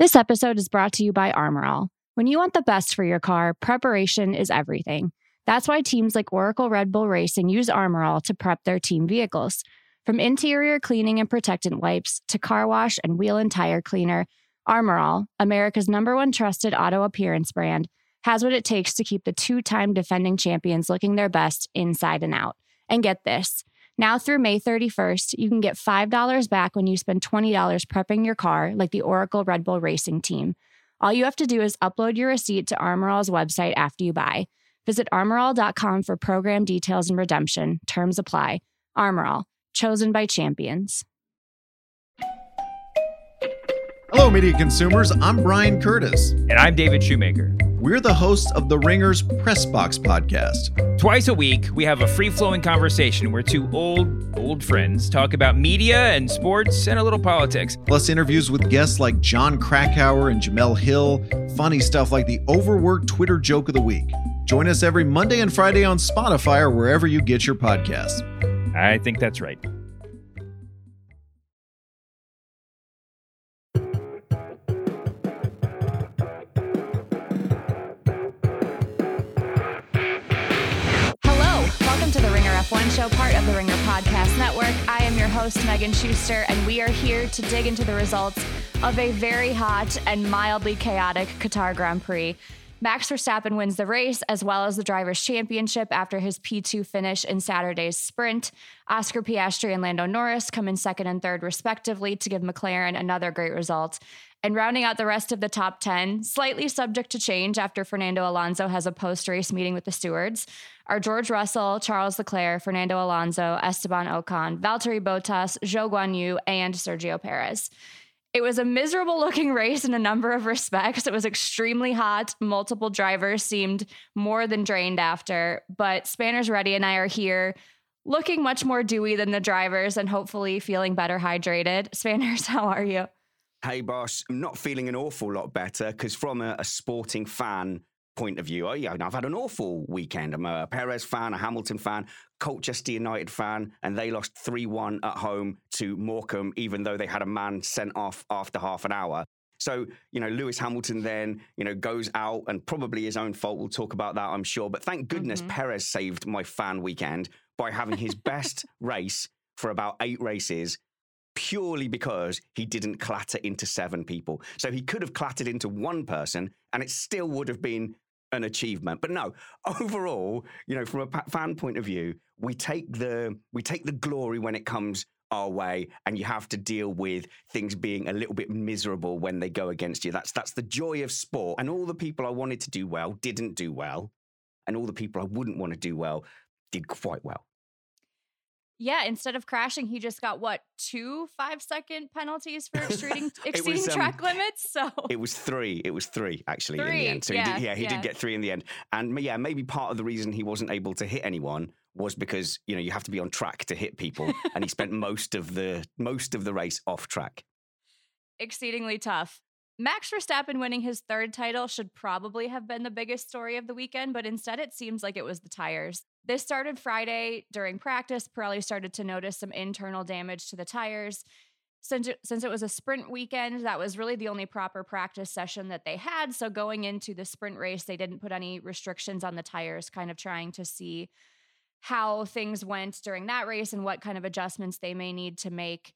This episode is brought to you by Armorall. When you want the best for your car, preparation is everything. That's why teams like Oracle Red Bull Racing use Armorall to prep their team vehicles. From interior cleaning and protectant wipes to car wash and wheel and tire cleaner, Armorall, America's number one trusted auto appearance brand, has what it takes to keep the two time defending champions looking their best inside and out. And get this now through May 31st, you can get $5 back when you spend $20 prepping your car, like the Oracle Red Bull Racing team. All you have to do is upload your receipt to Armorall's website after you buy. Visit armorall.com for program details and redemption. Terms apply. Armorall, chosen by champions. Hello, media consumers. I'm Bryan Curtis. And I'm David Shoemaker. We're the hosts of the Ringers Press Box podcast. Twice a week, we have a free flowing conversation where two old, old friends talk about media and sports and a little politics. Plus, interviews with guests like Jon Krakauer and Jemele Hill, funny stuff like the overworked Twitter joke of the week. Join us every Monday and Friday on Spotify or wherever you get your podcasts. I think that's right. Show, part of the Ringer Podcast Network. I am your host, Megan Schuster, and we are here to dig into the results of a very hot and mildly chaotic Qatar Grand Prix. Max Verstappen wins the race as well as the Drivers' Championship after his P2 finish in Saturday's sprint. Oscar Piastri and Lando Norris come in second and third, respectively, to give McLaren another great result. And rounding out the rest of the top 10, slightly subject to change after Fernando Alonso has a post race meeting with the stewards, are George Russell, Charles Leclerc, Fernando Alonso, Esteban Ocon, Valtteri Bottas, Zhou Guanyu, and Sergio Perez. It was a miserable looking race in a number of respects. It was extremely hot. Multiple drivers seemed more than drained after, but Spanners Ready and I are here looking much more dewy than the drivers and hopefully feeling better hydrated. Spanners, how are you? Hey, boss, I'm not feeling an awful lot better because from a, a, sporting fan point of view, oh, yeah, I've had an awful weekend. I'm a Perez fan, a Hamilton fan, Colchester United fan, and they lost 3 1 at home to Morecambe, even though they had a man sent off after half an hour. So, you know, Lewis Hamilton then, you know, goes out and probably his own fault. We'll talk about that, I'm sure. But thank goodness mm-hmm. Perez saved my fan weekend by having his best race for about eight races purely because he didn't clatter into seven people. So he could have clattered into one person and it still would have been an achievement. But no, overall, you know, from a fan point of view, we take the we take the glory when it comes our way and you have to deal with things being a little bit miserable when they go against you. That's that's the joy of sport. And all the people I wanted to do well didn't do well. And all the people I wouldn't want to do well did quite well. Yeah, instead of crashing, he just got what two five second penalties for exceeding, exceeding was, um, track limits. So it was three. It was three actually three, in the end. So yeah, he did, yeah, he yeah. did get three in the end. And yeah, maybe part of the reason he wasn't able to hit anyone was because you know you have to be on track to hit people, and he spent most of the most of the race off track. Exceedingly tough. Max Verstappen winning his third title should probably have been the biggest story of the weekend, but instead it seems like it was the tires. This started Friday during practice. Pirelli started to notice some internal damage to the tires. Since it, since it was a sprint weekend, that was really the only proper practice session that they had. So going into the sprint race, they didn't put any restrictions on the tires, kind of trying to see how things went during that race and what kind of adjustments they may need to make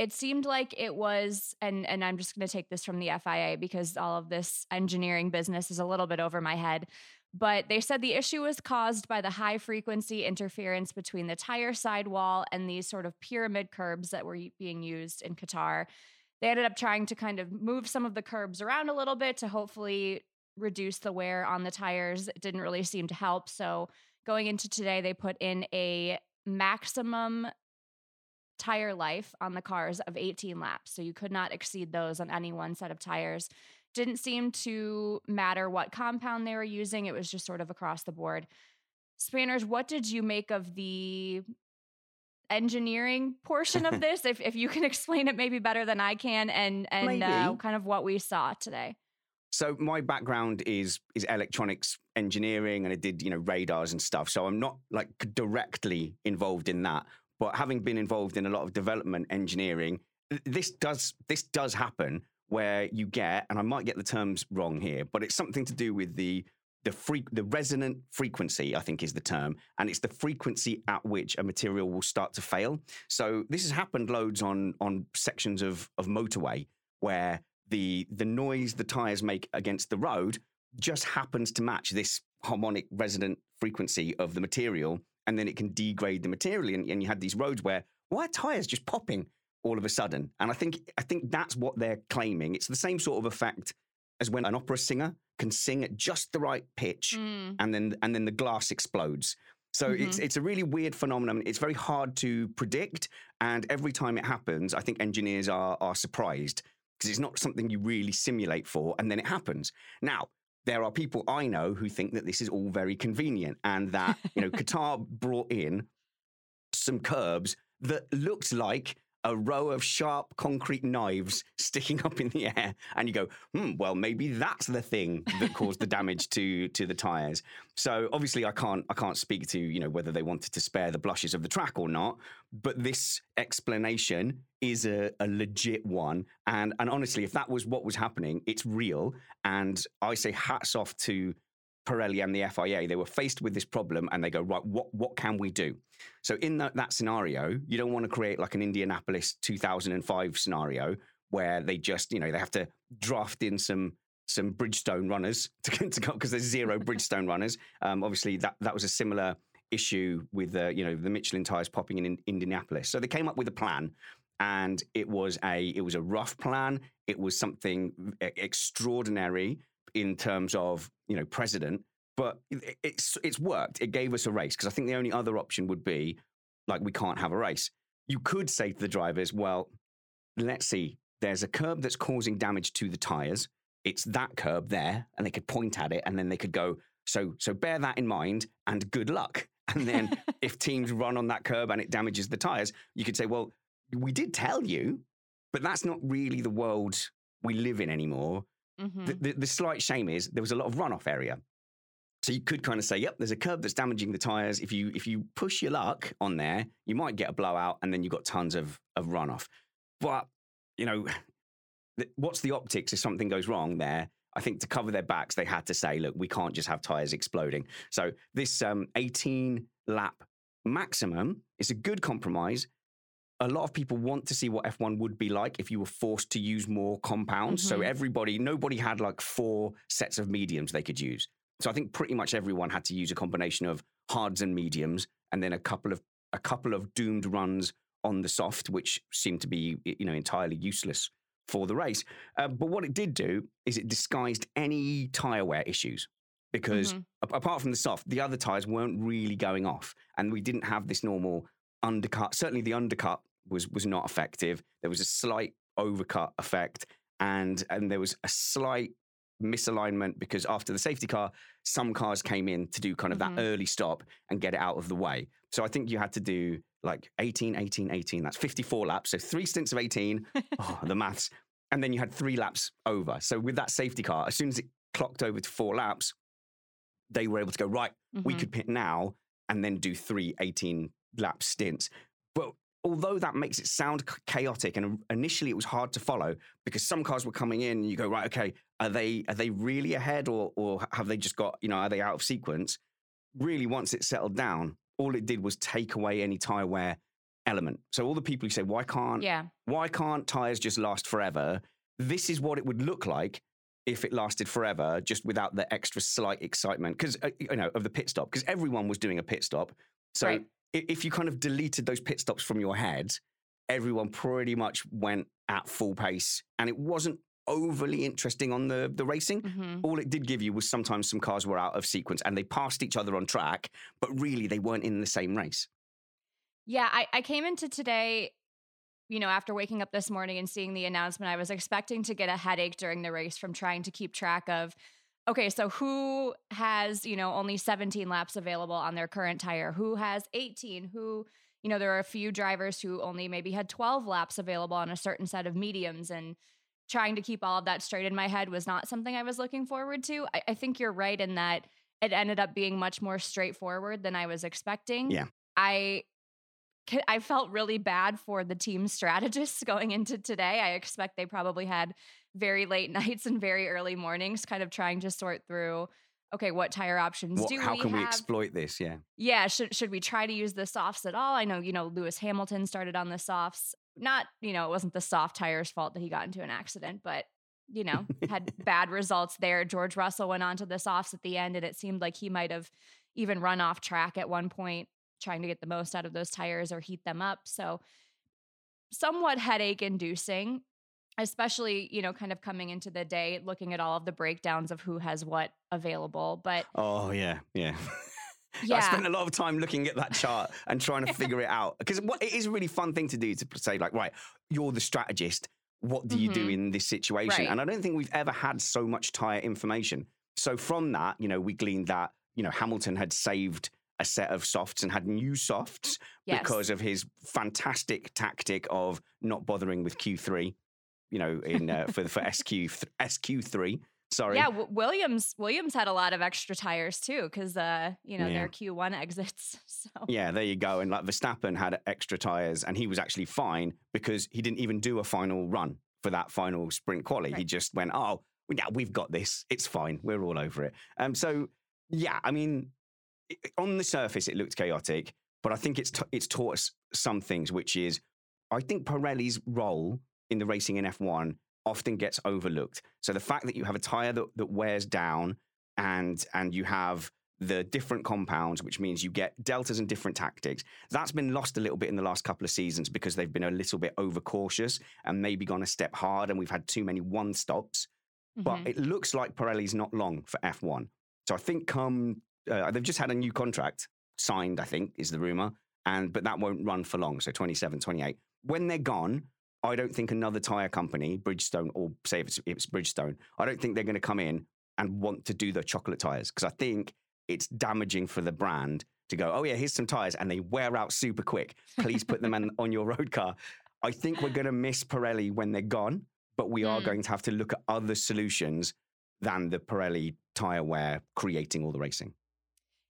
it seemed like it was and and I'm just going to take this from the FIA because all of this engineering business is a little bit over my head but they said the issue was caused by the high frequency interference between the tire sidewall and these sort of pyramid curbs that were being used in Qatar. They ended up trying to kind of move some of the curbs around a little bit to hopefully reduce the wear on the tires. It didn't really seem to help. So going into today, they put in a maximum tire life on the cars of 18 laps. So you could not exceed those on any one set of tires. Didn't seem to matter what compound they were using. It was just sort of across the board. Spanners, what did you make of the engineering portion of this? if, if you can explain it maybe better than I can, and and uh, kind of what we saw today. So my background is is electronics engineering, and I did you know radars and stuff. So I'm not like directly involved in that, but having been involved in a lot of development engineering, this does this does happen where you get, and I might get the terms wrong here, but it's something to do with the the free, the resonant frequency, I think is the term, and it's the frequency at which a material will start to fail. So this has happened loads on on sections of of motorway where the the noise the tires make against the road just happens to match this harmonic resonant frequency of the material, and then it can degrade the material, and, and you had these roads where why are tires just popping all of a sudden? And I think I think that's what they're claiming. It's the same sort of effect as when an opera singer can sing at just the right pitch mm. and then and then the glass explodes. So mm-hmm. it's it's a really weird phenomenon. It's very hard to predict, and every time it happens, I think engineers are are surprised because it's not something you really simulate for, and then it happens. Now, there are people I know who think that this is all very convenient, and that you know Qatar brought in some curbs that looked like a row of sharp concrete knives sticking up in the air, and you go, hmm, well, maybe that's the thing that caused the damage to to the tires. So obviously, I can't I can't speak to you know whether they wanted to spare the blushes of the track or not, but this explanation is a, a legit one, and and honestly, if that was what was happening, it's real, and I say hats off to Pirelli and the FIA, they were faced with this problem and they go, right, what, what can we do? So, in that, that scenario, you don't want to create like an Indianapolis 2005 scenario where they just, you know, they have to draft in some some Bridgestone runners to, to go because there's zero Bridgestone runners. Um, obviously, that that was a similar issue with uh, you know the Michelin tires popping in, in Indianapolis. So they came up with a plan, and it was a it was a rough plan. It was something extraordinary in terms of you know president, but it's it's worked. It gave us a race because I think the only other option would be like we can't have a race. You could say to the drivers, well, let's see, there's a curb that's causing damage to the tires. It's that curb there, and they could point at it, and then they could go. So so bear that in mind, and good luck. And then if teams run on that curb and it damages the tires, you could say, well, we did tell you, but that's not really the world we live in anymore. Mm-hmm. The, the, the slight shame is there was a lot of runoff area. So you could kind of say, yep, there's a curb that's damaging the tires. If you if you push your luck on there, you might get a blowout, and then you've got tons of of runoff. But you know, what's the optics if something goes wrong there? I think to cover their backs, they had to say, look, we can't just have tires exploding. So this um, 18 lap maximum is a good compromise a lot of people want to see what F1 would be like if you were forced to use more compounds. Mm-hmm. So everybody, nobody had like four sets of mediums they could use. So I think pretty much everyone had to use a combination of hards and mediums, and then a couple of a couple of doomed runs on the soft, which seemed to be you know entirely useless for the race. Uh, but what it did do is it disguised any tire wear issues because mm-hmm. apart from the soft, the other tires weren't really going off, and we didn't have this normal undercut. Certainly, the undercut was was not effective. There was a slight overcut effect, and and there was a slight misalignment because after the safety car, some cars came in to do kind of mm-hmm. that early stop and get it out of the way. So I think you had to do like 18, 18, 18. That's 54 laps. So three stints of 18. oh, the maths. And then you had three laps over. So with that safety car, as soon as it clocked over to four laps, they were able to go, right, mm-hmm. we could pit now and then do three 18 lap stints. But although that makes it sound chaotic and initially it was hard to follow because some cars were coming in and you go right okay are they are they really ahead or or have they just got you know are they out of sequence? Really once it settled down all it did was take away any tire wear element. So all the people who say why can't yeah. why can't tires just last forever? This is what it would look like if it lasted forever just without the extra slight excitement because uh, you know of the pit stop because everyone was doing a pit stop. So right if you kind of deleted those pit stops from your head, everyone pretty much went at full pace, and it wasn't overly interesting on the the racing. Mm-hmm. All it did give you was sometimes some cars were out of sequence and they passed each other on track, but really they weren't in the same race. Yeah, I, I came into today you know, after waking up this morning and seeing the announcement, I was expecting to get a headache during the race from trying to keep track of okay, so who has, you know, only 17 laps available on their current tire? Who has 18? Who, you know, there are a few drivers who only maybe had 12 laps available on a certain set of mediums and trying to keep all of that straight in my head was not something I was looking forward to. I, I think you're right in that it ended up being much more straightforward than I was expecting. Yeah. I I felt really bad for the team strategists going into today. I expect they probably had very late nights and very early mornings, kind of trying to sort through. Okay, what tire options What, do how we How can we exploit this? Yeah. yeah, should should we try to use the softs at all? I know you know Lewis Hamilton started on the softs. Not you know it wasn't the soft tires' fault that he got into an accident, but you know had bad results there. George Russell went on to the softs at the end, and it seemed like he might have even run off track at one point trying to get the most out of those tires or heat them up. So somewhat headache inducing especially you know kind of coming into the day looking at all of the breakdowns of who has what available but Oh yeah, yeah. yeah. I spent a lot of time looking at that chart and trying to figure it out because what it is a really fun thing to do to say like, right, you're the strategist. What do you do Mhm. in this situation? Right. And I don't think we've ever had so much tire information. So from that, you know, we gleaned that you know Hamilton had saved a set of softs and had new softs yes because of his fantastic tactic of not bothering with Q3. You know, in uh, for for SQ SQ3. Sorry. yeah w- williams williams had a lot of extra tires too because uh you know Yeah. their q1 exits so Yeah, there you go. And like Verstappen had extra tires, and he was actually fine because he didn't even do a final run for that final sprint quali. He just went, "Oh, yeah, we've got this. It's fine. We're all over it." Um, so yeah, I mean, on the surface, it looked chaotic, but I think it's t- it's taught us some things, which is I think Pirelli's role in the racing in F1 often gets overlooked. So the fact that you have a tire that, that wears down and and you have the different compounds, which means you get deltas and different tactics. That's been lost a little bit in the last couple of seasons because they've been a little bit overcautious and maybe gone a step hard, and we've had too many one stops. But Mhm. it looks like Pirelli's not long for F1. So I think come uh, they've just had a new contract signed. I think is the rumor, and but that won't run for long. So 27, 28. When they're gone, I don't think another tire company, Bridgestone, or say if it's, if it's Bridgestone, I don't think they're going to come in and want to do the chocolate tires because I think it's damaging for the brand to go, oh yeah, here's some tires, and they wear out super quick. Please put them on, on your road car. I think we're going to miss Pirelli when they're gone, but we are Mm. going to have to look at other solutions than the Pirelli tire wear creating all the racing.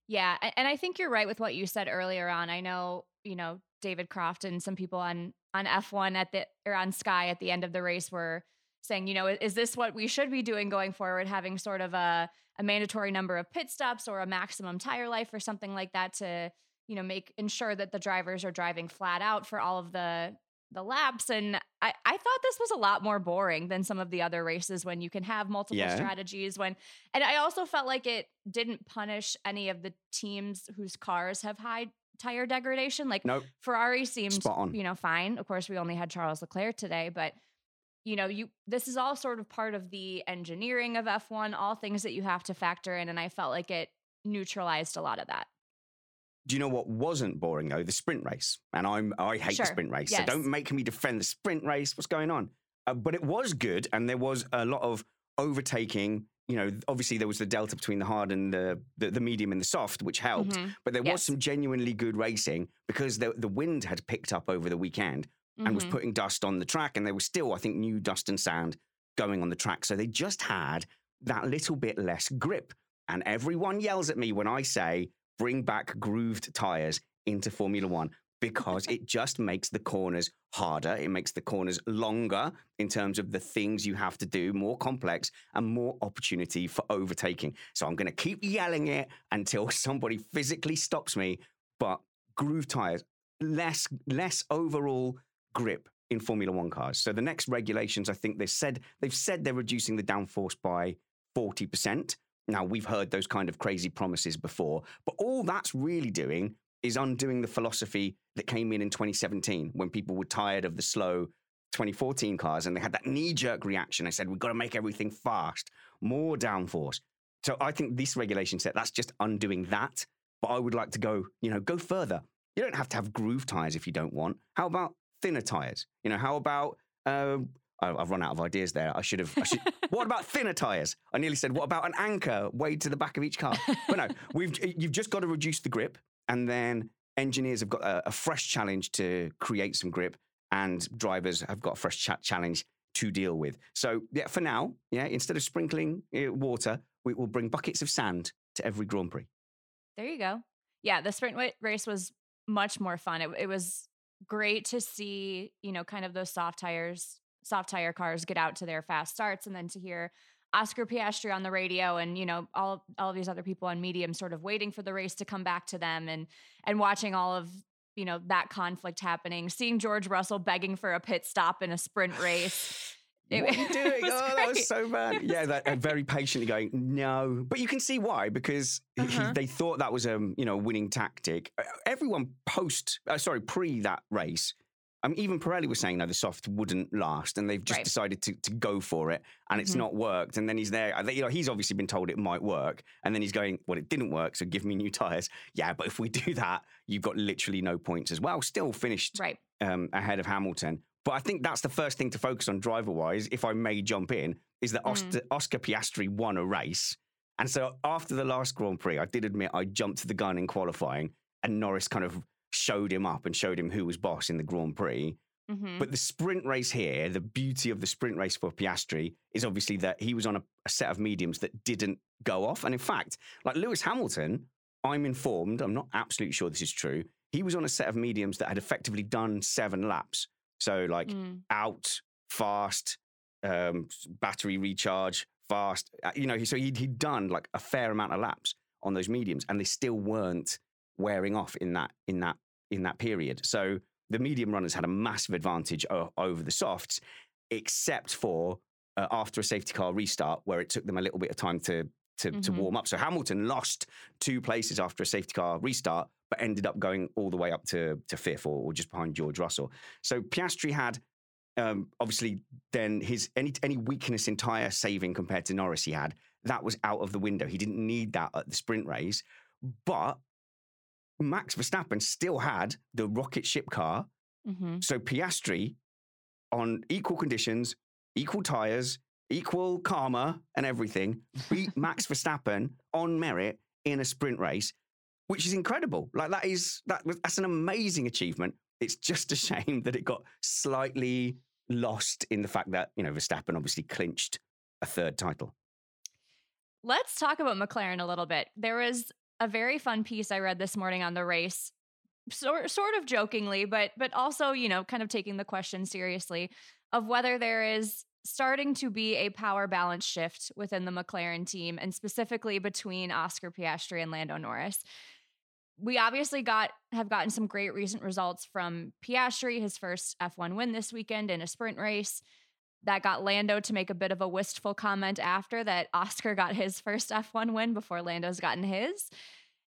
Yeah, and I think you're right with what you said earlier on. I know, you know, David Croft and some people on on F1 at the or on Sky at the end of the race were saying, you know, is this what we should be doing going forward, having sort of a a mandatory number of pit stops or a maximum tire life or something like that to, you know, make ensure that the drivers are driving flat out for all of the the laps and I, I thought this was a lot more boring than some of the other races when you can have multiple Yeah. strategies when and I also felt like it didn't punish any of the teams whose cars have high tire degradation. Like Nope. Ferrari seemed, you know, fine. Of course, we only had Charles Leclerc today, but you know, you this is all sort of part of the engineering of F1, all things that you have to factor in, and I felt like it neutralized a lot of that. Do you know what wasn't boring though? The sprint race. And I'm I hate Sure. the sprint race. Yes. So don't make me defend the sprint race. What's going on? Uh, but it was good, and there was a lot of overtaking. You know, obviously there was the delta between the hard and the the, the medium and the soft, which helped. Mhm. But there was Yes. some genuinely good racing because the the wind had picked up over the weekend and was Mhm. putting dust on the track, and there was still, I think, new dust and sand going on the track. So they just had that little bit less grip. And everyone yells at me when I say bring back grooved tires into Formula One because it just makes the corners harder. It makes the corners longer in terms of the things you have to do, more complex and more opportunity for overtaking. So I'm going to keep yelling it until somebody physically stops me. But groove tires, less less overall grip in Formula One cars. So the next regulations, I think they said they've said they're reducing the downforce by 40%. Now we've heard those kind of crazy promises before, but all that's really doing is undoing the philosophy that came in in 2017 when people were tired of the slow 2014 cars and they had that knee-jerk reaction. They said we've got to make everything fast, more downforce. So I think this regulation set that's just undoing that. But I would like to go, you know, go further. You don't have to have groove tires if you don't want. How about thinner tires? You know, how about um, I- I've run out of ideas there. I should have. I should, what about thinner tires? I nearly said, what about an anchor weighed to the back of each car? But no, we've you've just got to reduce the grip, and then engineers have got a, a fresh challenge to create some grip, and drivers have got a fresh cha- challenge to deal with. So yeah, for now, yeah, instead of sprinkling uh, water, we will bring buckets of sand to every Grand Prix. There you go. Yeah, the sprint race was much more fun. It, it was great to see, you know, kind of those soft tires, soft tire cars get out to their fast starts, and then to hear Oscar Piastri on the radio, and you know, all all of these other people on medium, sort of waiting for the race to come back to them, and and watching all of you know that conflict happening, seeing George Russell begging for a pit stop in a sprint race. It- what are you doing? was oh, that was so bad. Yeah, that, uh, very patiently going no, but you can see why because he- he- Uh-huh. they thought that was a you know winning tactic. Uh, Everyone post, uh, sorry, pre that race. Um, even Pirelli was saying no, the soft wouldn't last, and they've just Right. decided to, to go for it, and it's Mhm. not worked. And then he's there, you know, he's obviously been told it might work, and then he's going, well, it didn't work, so give me new tires. Yeah, but if we do that, you've got literally no points as well. Still finished right. um, ahead of Hamilton. But I think that's the first thing to focus on driver wise, if I may jump in, is that Mm. Oscar, Oscar Piastri won a race. And so after the last Grand Prix, I did admit I jumped to the gun in qualifying, and Norris kind of showed him up and showed him who was boss in the Grand Prix. Mhm. But the sprint race here, the beauty of the sprint race for Piastri is obviously that he was on a, a set of mediums that didn't go off. And in fact, like Lewis Hamilton, I'm informed, I'm not absolutely sure this is true, he was on a set of mediums that had effectively done seven laps. So, like, Mm. out, fast, um, battery recharge, fast. Uh, You know, he- so he'd, he'd done like a fair amount of laps on those mediums, and they still weren't wearing off in that in that in that period. So the medium runners had a massive advantage o- over the softs, except for uh, after a safety car restart, where it took them a little bit of time to to, to Mhm. warm up. So Hamilton lost two places after a safety car restart, but ended up going all the way up to to fifth or, or just behind George Russell. So Piastri had um, obviously then his any any weakness in tire saving compared to Norris he had that was out of the window. He didn't need that at the sprint race, but Max Verstappen still had the rocket ship car. Mhm. So Piastri on equal conditions, equal tires, equal karma and everything beat Max Verstappen on merit in a sprint race, which is incredible. Like that is that was that's an amazing achievement. It's just a shame that it got slightly lost in the fact that, you know, Verstappen obviously clinched a third title. Let's talk about McLaren a little bit. There was a very fun piece I read this morning on the race, sort sort of jokingly, but but also you know kind of taking the question seriously of whether there is starting to be a power balance shift within the McLaren team, and specifically between Oscar Piastri and Lando Norris. We obviously got have gotten some great recent results from Piastri, his first F1 win this weekend in a sprint race that got Lando to make a bit of a wistful comment after that Oscar got his first F1 win before Lando's gotten his.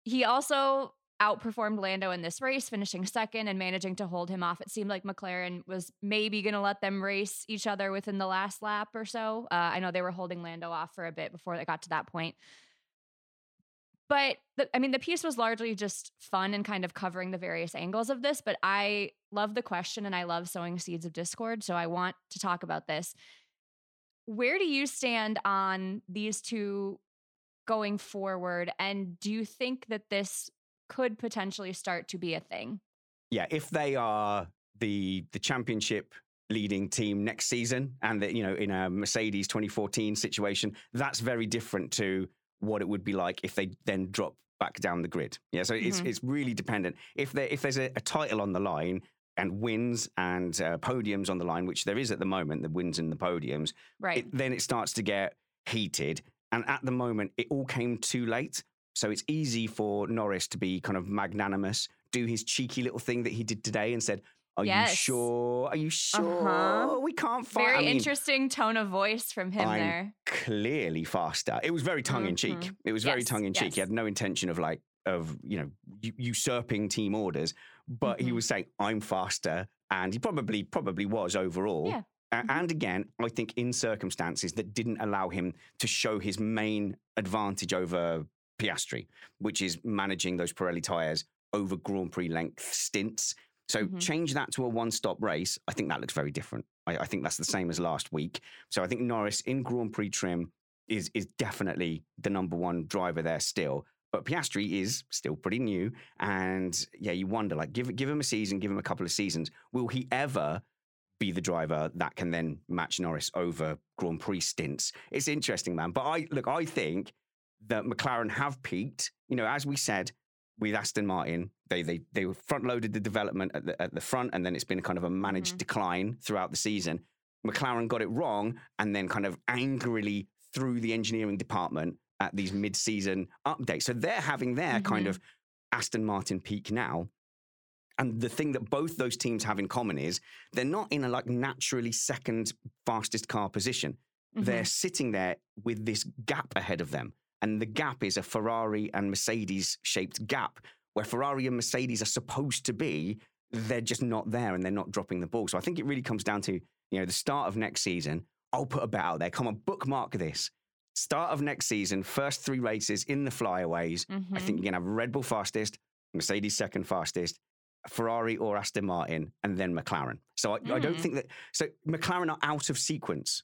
He also outperformed Lando in this race, finishing second and managing to hold him off. It seemed like McLaren was maybe going to let them race each other within the last lap or so. Uh, I know they were holding Lando off for a bit before they got to that point. But the, I mean, the piece was largely just fun and kind of covering the various angles of this. But I love the question and I love sowing seeds of discord. So I want to talk about this. Where do you stand on these two going forward? And do you think that this could potentially start to be a thing? Yeah, if they are the the championship leading team next season and that you know in a Mercedes 2014 situation, that's very different to what it would be like if they then drop back down the grid. Yeah, so it's Mhm. it's really dependent. If there if there's a, a title on the line and wins and uh, podiums on the line, which there is at the moment, the wins and the podiums, Right. it, then it starts to get heated. And at the moment, it all came too late. So it's easy for Norris to be kind of magnanimous, do his cheeky little thing that he did today and said, Are you sure? Are you sure? Uh-huh. We can't fight. Very I mean, interesting tone of voice from him I'm there. clearly faster. It was very tongue in cheek. Mhm. It was very tongue in cheek. yes. He had no intention of like, of, you know, usurping team orders, but he Mhm. was saying, I'm faster. And he probably, probably was overall. Yeah. Mhm. And again, I think in circumstances that didn't allow him to show his main advantage over Piastri, which is managing those Pirelli tyres over Grand Prix length stints. So Mhm. change that to a one stop race. I think that looks very different. I, I think that's the same as last week. So I think Norris in Grand Prix trim is is definitely the number one driver there still. But Piastri is still pretty new, and yeah, you wonder like give give him a season, give him a couple of seasons. Will he ever be the driver that can then match Norris over Grand Prix stints? It's interesting, man. But I look, I think that McLaren have peaked. You know, as we said with Aston Martin, they they they front loaded the development at the, at the front, and then it's been kind of a managed Mhm. decline throughout the season. McLaren got it wrong, and then kind of angrily threw the engineering department at these mid-season updates. So they're having their kind Mhm. of Aston Martin peak now. And the thing that both those teams have in common is they're not in a like naturally second fastest car position. Mhm. They're sitting there with this gap ahead of them. And the gap is a Ferrari and Mercedes shaped gap where Ferrari and Mercedes are supposed to be. They're just not there and they're not dropping the ball. So I think it really comes down to, you know, the start of next season. I'll put a bet out there. Come on, bookmark this. Start of next season, first three races in the flyaways. I Mhm. think you're going to have Red Bull fastest, Mercedes second fastest, Ferrari or Aston Martin, and then McLaren. So I, I don't Mm. think that. So McLaren are out of sequence.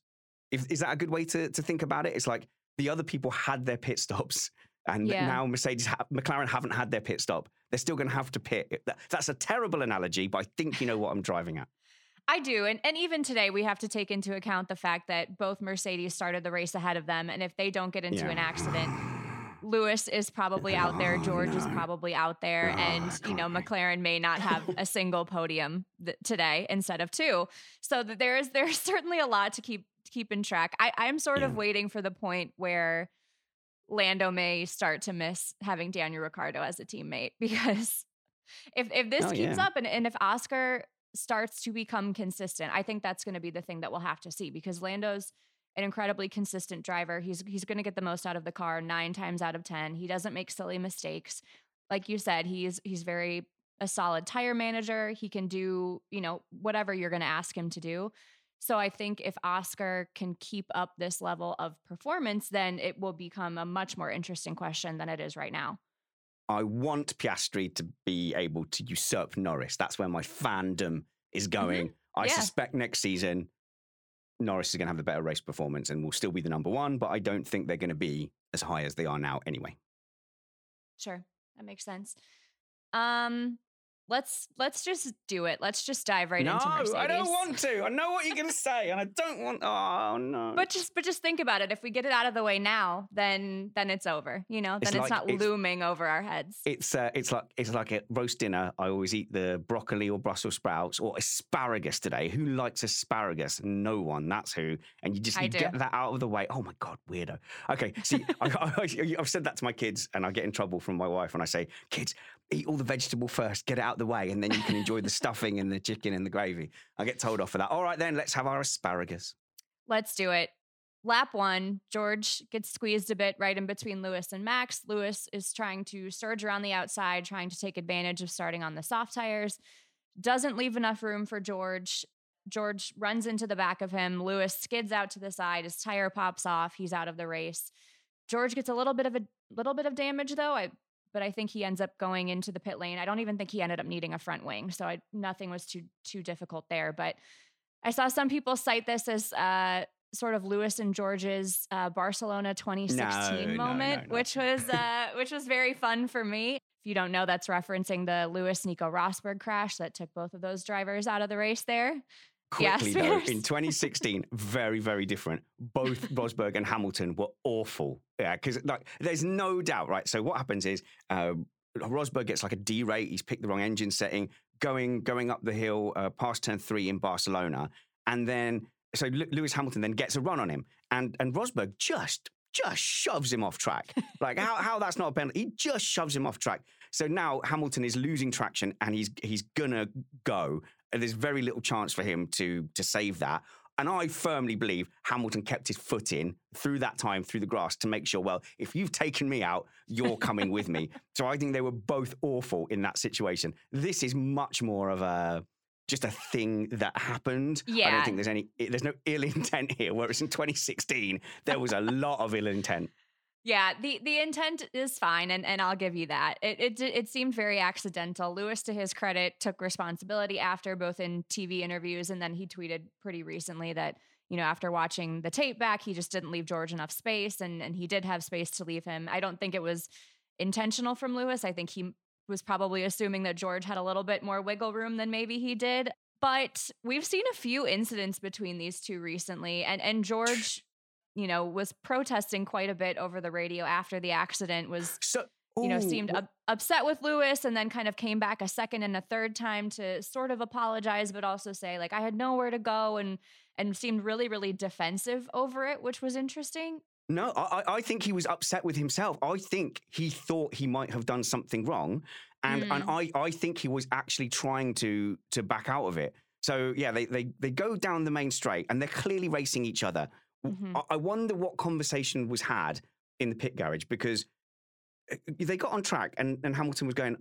If, is that a good way to, to think about it? It's like the other people had their pit stops, and Yeah. now Mercedes, ha- McLaren haven't had their pit stop. They're still going to have to pit. That- That's a terrible analogy, but I think you know what I'm driving at. I do. And, and even today, we have to take into account the fact that both Mercedes started the race ahead of them. And if they don't get into Yeah. an accident, Lewis is probably out there. Oh, George is probably out there. And, you know. McLaren may not have a single podium th- today instead of two. So that there is there's certainly a lot to keep keep in track. I, I'm sort of waiting for the point where Lando may start to miss having Daniel Ricciardo as a teammate because if if this Oh, keeps yeah. up and, and if Oscar starts to become consistent, I think that's going to be the thing that we'll have to see because Lando's an incredibly consistent driver. He's he's going to get the most out of the car 9 times out of 10. He doesn't make silly mistakes. Like you said, he's he's very a solid tire manager. He can do, you know, whatever you're going to ask him to do. So I think if Oscar can keep up this level of performance, then it will become a much more interesting question than it is right now. I want Piastri to be able to usurp Norris. That's where my fandom is going. I Yeah. suspect next season Norris is going to have the better race performance and will still be the number one, but I don't think they're going to be as high as they are now anyway. Sure. That makes sense. Um let's let's just do it. Let's just dive right no, into Mercedes. I don't want to. I know what you're going to say, and I don't want. Oh no! But just but just think about it. If we get it out of the way now, then then it's over. You know, then it's, like- not it's- looming over our heads. it's uh, it's like it's like a roast dinner. I always eat the broccoli or Brussels sprouts or asparagus today. Who likes asparagus? No one. That's who. And you just you get that out of the way. Oh my god, weirdo. Okay, see, I, I, I've said that to my kids, and I get in trouble from my wife when I say, "Kids, eat all the vegetable first, get it out of the way, and then you can enjoy the stuffing and the chicken and the gravy." I get told off for that. All right, then let's have our asparagus. Let's do it. Lap one, George gets squeezed a bit right in between Lewis and Max. Lewis is trying to surge around the outside, trying to take advantage of starting on the soft tires. Doesn't leave enough room for George. George runs into the back of him. Lewis skids out to the side. His tire pops off. He's out of the race. George gets a little bit of a little bit of damage though. I but I think he ends up going into the pit lane. I don't even think he ended up needing a front wing, so I, nothing was too too difficult there. But I saw some people cite this as uh, sort of Lewis and George's uh, Barcelona 2016 no, moment, no, no. which was uh, which was very fun for me. If you don't know, that's referencing the Lewis Nico Rosberg crash that took both of those drivers out of the race there. Yes, though, in 2016, very, very different. Both Rosberg and Hamilton were awful. Yeah, because like there's no doubt, right? So what happens is uh, Rosberg gets like a derate. He's picked the wrong engine setting, going going up the hill uh, past turn three in Barcelona, and then so Lew- Lewis Hamilton then gets a run on him, and and Rosberg just just shoves him off track. Like how how that's not a penalty? He just shoves him off track. So now Hamilton is losing traction, and he's he's gonna go. And there's very little chance for him to to save that. And I firmly believe Hamilton kept his foot in through that time, through the grass, to make sure, well, if you've taken me out, you're coming with me. So I think they were both awful in that situation. This is much more of a just a thing that happened. Yeah. I don't think there's any there's no ill intent here. Whereas in 2016, there was a lot of ill intent. Yeah, the the intent is fine, and, and I'll give you that. It, it it seemed very accidental. Lewis, to his credit, took responsibility after both in TV interviews, and then he tweeted pretty recently that you know after watching the tape back, he just didn't leave George enough space, and and he did have space to leave him. I don't think it was intentional from Lewis. I think he was probably assuming that George had a little bit more wiggle room than maybe he did. But we've seen a few incidents between these two recently, and and George you know, was protesting quite a bit over the radio after the accident, was, So, you know, seemed up, upset with Lewis and then kind of came back a second and a third time to sort of apologize, but also say, like, I had nowhere to go and, and seemed really, really defensive over it, which was interesting. No, I, I- I think he was upset with himself. I think he thought he might have done something wrong, and and mm. I, I think he was actually trying to to back out of it. So yeah, they they they go down the main straight, and they're clearly racing each other. Mhm. I, wonder what conversation was had in the pit garage because uh, they got on track, and and Hamilton was going.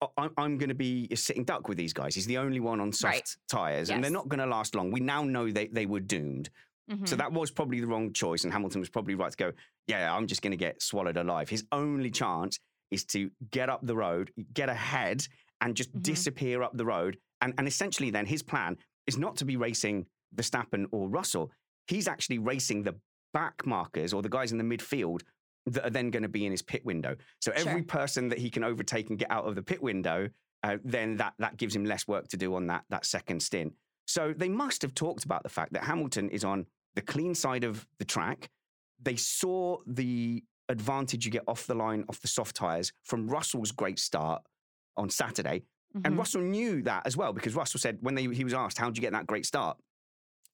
"I- I'm, I'm going to be a sitting duck with these guys. He's the only one on soft Right. tires, and they're not going to last long. We now know they, they were doomed. So Mhm. that was probably the wrong choice, and Hamilton was probably right to go. Yeah, I'm just going to get swallowed alive. His only chance is to get up the road, get ahead, and just Mhm. disappear up the road. And and essentially, then his plan is not to be racing Verstappen or Russell. He's actually racing the back markers or the guys in the midfield that are then going to be in his pit window. So every Sure. person that he can overtake and get out of the pit window, uh, then that that gives him less work to do on that that second stint. So they must have talked about the fact that Hamilton is on the clean side of the track. They saw the advantage you get off the line, off the soft tyres from Russell's great start on Saturday. And Mhm. Russell knew that as well because Russell said when they, he was asked, "How would you get that great start?"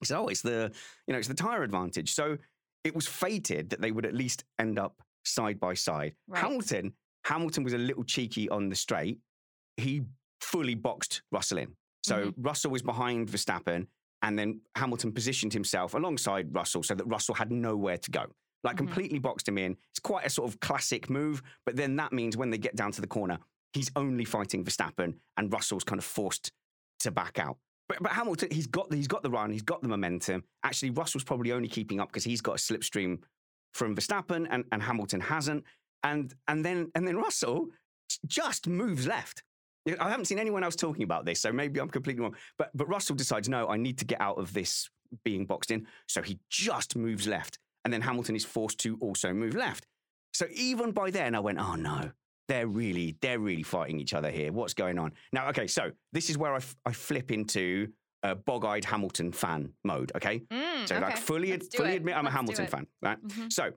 He said, "Oh, it's the you know it's the tire advantage." So it was fated that they would at least end up side by side. Right. Hamilton, Hamilton was a little cheeky on the straight. He fully boxed Russell in. So Russell was behind Verstappen, and then Hamilton positioned himself alongside Russell so that Russell had nowhere to go. Like Mhm. completely boxed him in. It's quite a sort of classic move, but then that means when they get down to the corner, he's only fighting Verstappen, and Russell's kind of forced to back out. But, but Hamilton, he's got he's got the run, he's got the momentum. Actually, Russell's probably only keeping up because he's got a slipstream from Verstappen, and, and Hamilton hasn't. And and then and then Russell just moves left. I haven't seen anyone else talking about this, so maybe I'm completely wrong. But but Russell decides, no, I need to get out of this being boxed in. So he just moves left. And then Hamilton is forced to also move left. So even by then, I went, oh no, they're really, they're really fighting each other here. What's going on? Now, okay, so this is where I, f- I flip into a bog-eyed Hamilton fan mode, okay? Mm, So like fully, Let's fully it. admit I'm a Let's do Hamilton fan, right? Mhm. So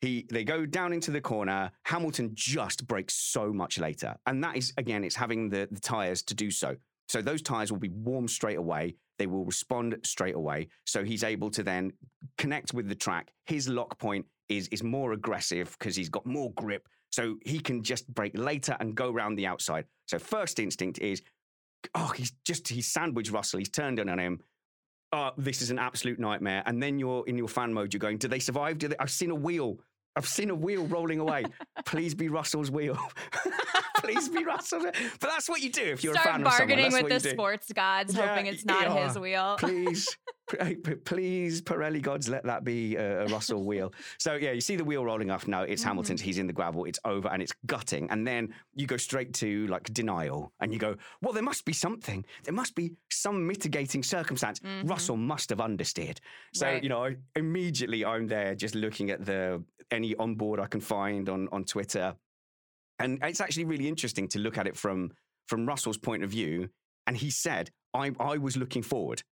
he they go down into the corner. Hamilton just brakes so much later. And that is again, it's having the, the tires to do so. So those tires will be warm straight away. They will respond straight away. So he's able to then connect with the track. His lock point is is more aggressive because he's got more grip. So he can just brake later and go around the outside. So first instinct is, oh, he's just he's sandwiched Russell. He's turned in on him oh, this is an absolute nightmare. And then you're in your fan mode, you're going, do they survive? Do they? I've seen a wheel. I've seen a wheel rolling away. Please be Russell's wheel. Please be Russell's. wheel. But that's what you do if you're Start a fan of someone. bargaining with the sports gods, Yeah, hoping it's not yeah. his wheel. Please, please, Pirelli gods, let that be a, Russell wheel. So yeah, you see the wheel rolling off. No, it's Mhm. Hamilton's. He's in the gravel. It's over, and it's gutting. And then you go straight to like denial, and you go, "Well, there must be something. There must be some mitigating circumstance. Mhm. Russell must have understeered." So Right. you know, I, immediately I'm there, just looking at the any onboard I can find on on Twitter, and it's actually really interesting to look at it from from Russell's point of view. And he said, "I I was looking forward."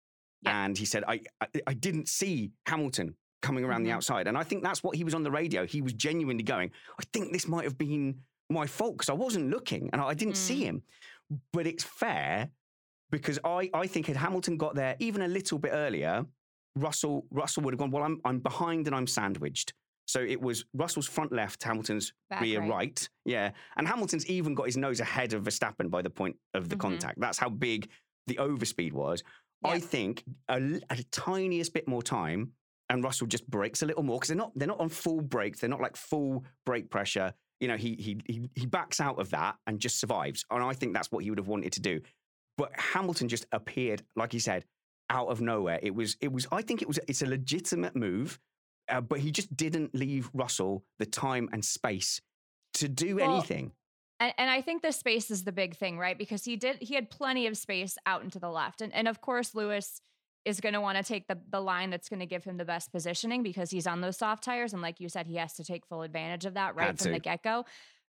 Yeah. And he said, I, I, I didn't see Hamilton coming around the Mhm. outside. And I think that's what he was on the radio. He was genuinely going, I think this might have been my fault because I wasn't looking and I didn't see Mm. him. But it's fair because I, I think had Hamilton got there even a little bit earlier, Russell Russell would have gone, Well, I'm, I'm behind and I'm sandwiched. So it was Russell's front left, Hamilton's Back rear right. right. Yeah. And Hamilton's even got his nose ahead of Verstappen by the point of the Mhm. contact. That's how big the overspeed was. I Yep. think a tiniest bit more time, and Russell just brakes a little more because they're not they're not on full brakes. They're not like full brake pressure. You know, he he he he backs out of that and just survives. And I think that's what he would have wanted to do. But Hamilton just appeared, like he said, out of nowhere. It was it was. I think it was. It's a legitimate move. uh, but he just didn't leave Russell the time and space to do Well, anything. And, and I think the space is the big thing, right? Because he did he had plenty of space out and to the left, and and of course Lewis is going to want to take the the line that's going to give him the best positioning because he's on those soft tires, and like you said, he has to take full advantage of that right from the get go.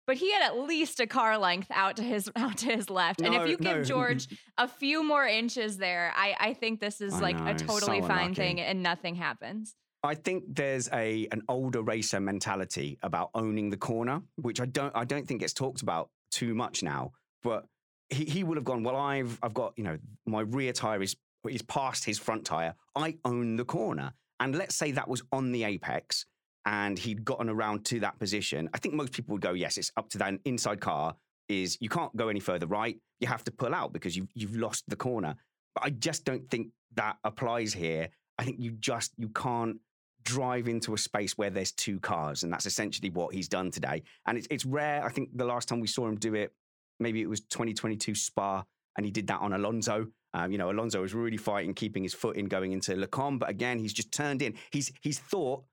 But he had at least a car length out to his out to his left, and if you give no. George a few more inches there, I I think this is I like know, a so totally fine unlucky. thing, and nothing happens. I think there's a an older racer mentality about owning the corner, which I don't I don't think gets talked about too much now. But he, he would have gone, well, I've I've got, you know, my rear tire is is past his front tire. I own the corner. And let's say that was on the apex and he'd gotten around to that position. I think most people would go, yes, it's up to that inside car is you can't go any further right. You have to pull out because you you've lost the corner. But I just don't think that applies here. I think you just you can't drive into a space where there's two cars, and that's essentially what he's done today. And it's it's rare. I think the last time we saw him do it, maybe it was 2022 Spa, and he did that on Alonso. Um, you know, Alonso was really fighting, keeping his foot in going into Les Combes, but again, he's just turned in. He's he's thought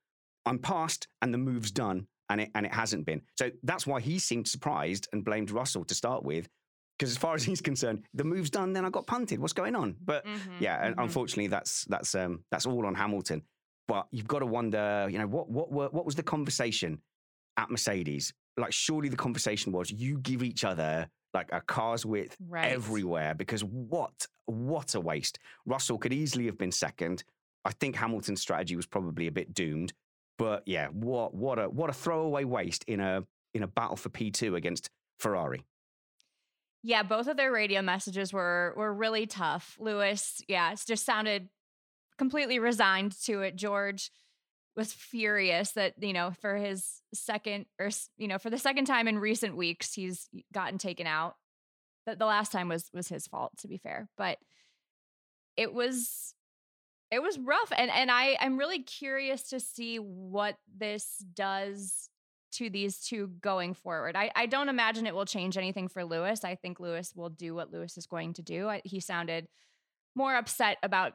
I'm past, and the move's done, and it and it hasn't been. So that's why he seemed surprised and blamed Russell to start with. Because as far as he's concerned, the move's done. Then I got punted. What's going on? But Mhm, yeah, and mhm. unfortunately, that's that's um, that's all on Hamilton. But you've got to wonder, you know, what what were, what was the conversation at Mercedes? Like, surely the conversation was you give each other like a car's width Right. everywhere because what what a waste. Russell could easily have been second. I think Hamilton's strategy was probably a bit doomed. But yeah, what what a what a throwaway waste in a in a battle for P two against Ferrari. Yeah, both of their radio messages were were really tough. Lewis, yeah, it's just sounded completely resigned to it. George was furious that, you know, for his second or you know, for the second time in recent weeks he's gotten taken out. The, the last time was was his fault to be fair, but it was it was rough and and I I'm really curious to see what this does to these two going forward. I, I don't imagine it will change anything for Lewis. I think Lewis will do what Lewis is going to do. I, he sounded more upset about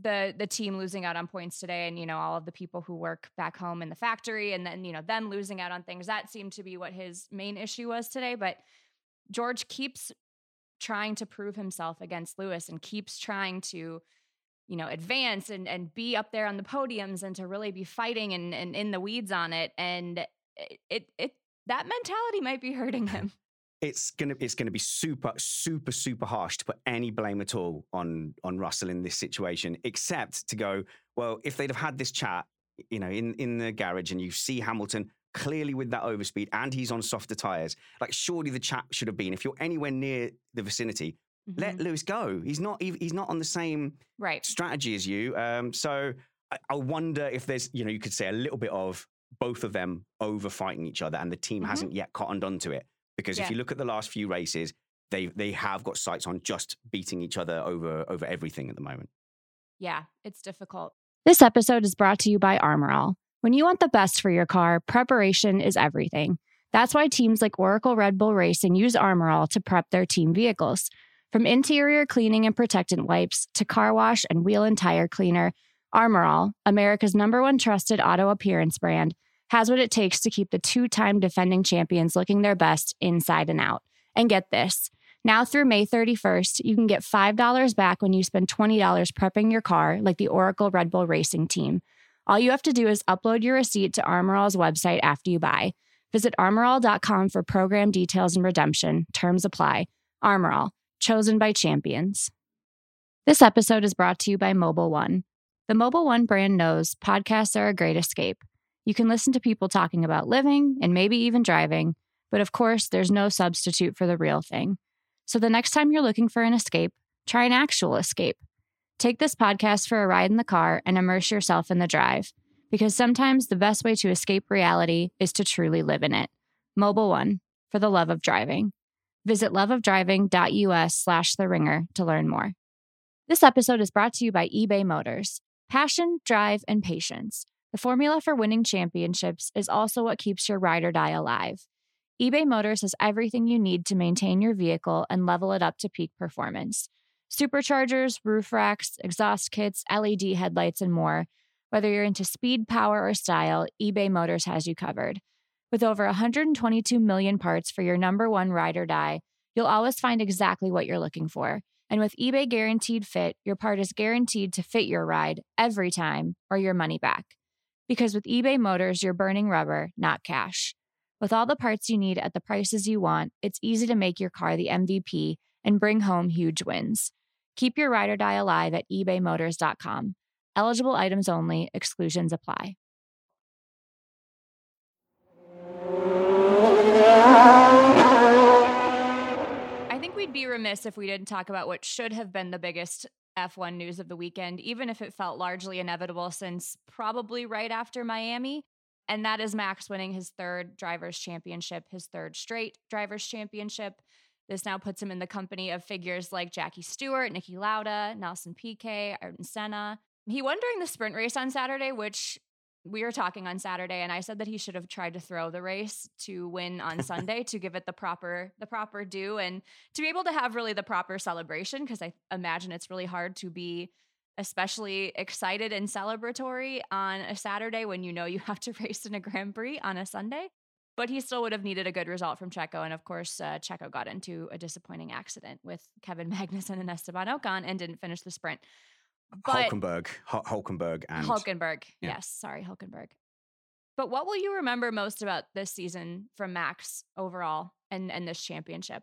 the the team losing out on points today and you know all of the people who work back home in the factory and then you know them losing out on things that seemed to be what his main issue was today but George keeps trying to prove himself against Lewis and keeps trying to you know advance and and be up there on the podiums and to really be fighting and and in the weeds on it. And it it, it that mentality might be hurting him it's gonna it's gonna be super super super harsh to put any blame at all on on Russell in this situation, except to go well if they'd have had this chat, you know, in in the garage and you see Hamilton clearly with that overspeed and he's on softer tires, like surely the chat should have been if you're anywhere near the vicinity, let Mhm. Lewis go. He's not he's not on the same right strategy as you. Um, so I, I wonder if there's, you know, you could say a little bit of both of them over fighting each other, and the team Mhm. hasn't yet cottoned onto it. Because Yeah. if you look at the last few races, they they have got sights on just beating each other over over everything at the moment. Yeah, it's difficult. This episode is brought to you by Armor All. When you want the best for your car, preparation is everything. That's why teams like Oracle Red Bull Racing use Armor All to prep their team vehicles. From interior cleaning and protectant wipes to car wash and wheel and tire cleaner, Armor All, America's number one trusted auto appearance brand, has what it takes to keep the two time defending champions looking their best inside and out. And get this now through May 31st, you can get $5 back when you spend $20 prepping your car, like the Oracle Red Bull Racing team. All you have to do is upload your receipt to Armor All's website after you buy. Visit armorall.com for program details and redemption. Terms apply. Armor All, chosen by champions. This episode is brought to you by Mobil 1. The Mobil 1 brand knows podcasts are a great escape. You can listen to people talking about living and maybe even driving, but of course, there's no substitute for the real thing. So the next time you're looking for an escape, try an actual escape. Take this podcast for a ride in the car and immerse yourself in the drive, because sometimes the best way to escape reality is to truly live in it. Mobil 1, for the love of driving. Visit loveofdriving.us slash the ringer to learn more. This episode is brought to you by eBay Motors. Passion, drive, and patience. The formula for winning championships is also what keeps your ride or die alive. eBay Motors has everything you need to maintain your vehicle and level it up to peak performance. Superchargers, roof racks, exhaust kits, LED headlights, and more. Whether you're into speed, power, or style, eBay Motors has you covered. With over 122 million parts for your number one ride or die, you'll always find exactly what you're looking for. And with eBay Guaranteed Fit, your part is guaranteed to fit your ride every time or your money back. Because with eBay Motors, you're burning rubber, not cash. With all the parts you need at the prices you want, it's easy to make your car the MVP and bring home huge wins. Keep your ride or die alive at ebaymotors.com. Eligible items only, exclusions apply. I think we'd be remiss if we didn't talk about what should have been the biggest F1 news of the weekend, even if it felt largely inevitable since probably right after Miami. And that is Max winning his third drivers' championship, his third straight drivers' championship. This now puts him in the company of figures like Jackie Stewart, Niki Lauda, Nelson Piquet, Ayrton Senna. He won during the sprint race on Saturday, which we were talking on Saturday, and I said that he should have tried to throw the race to win on Sunday to give it the proper the proper due and to be able to have really the proper celebration because I imagine it's really hard to be especially excited and celebratory on a Saturday when you know you have to race in a Grand Prix on a Sunday. But he still would have needed a good result from Checo. And of course, uh, Checo got into a disappointing accident with Kevin Magnussen and Esteban Ocon and didn't finish the sprint. But Hulkenberg, Hu- Hulkenberg, and Hulkenberg. Yeah. Yes, sorry, Hulkenberg. But what will you remember most about this season from Max overall and, and this championship?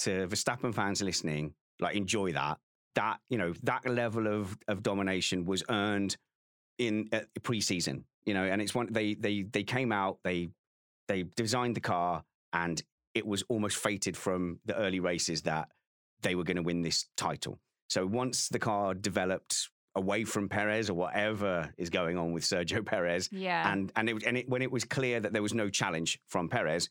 to Verstappen fans listening, like enjoy that. That you know that level of of domination was earned in uh, preseason. You know, and it's one they they they came out they they designed the car and it was almost fated from the early races that they were going to win this title. So once the car developed away from Perez or whatever is going on with Sergio Perez, Yeah. and and it and it, when it was clear that there was no challenge from Perez,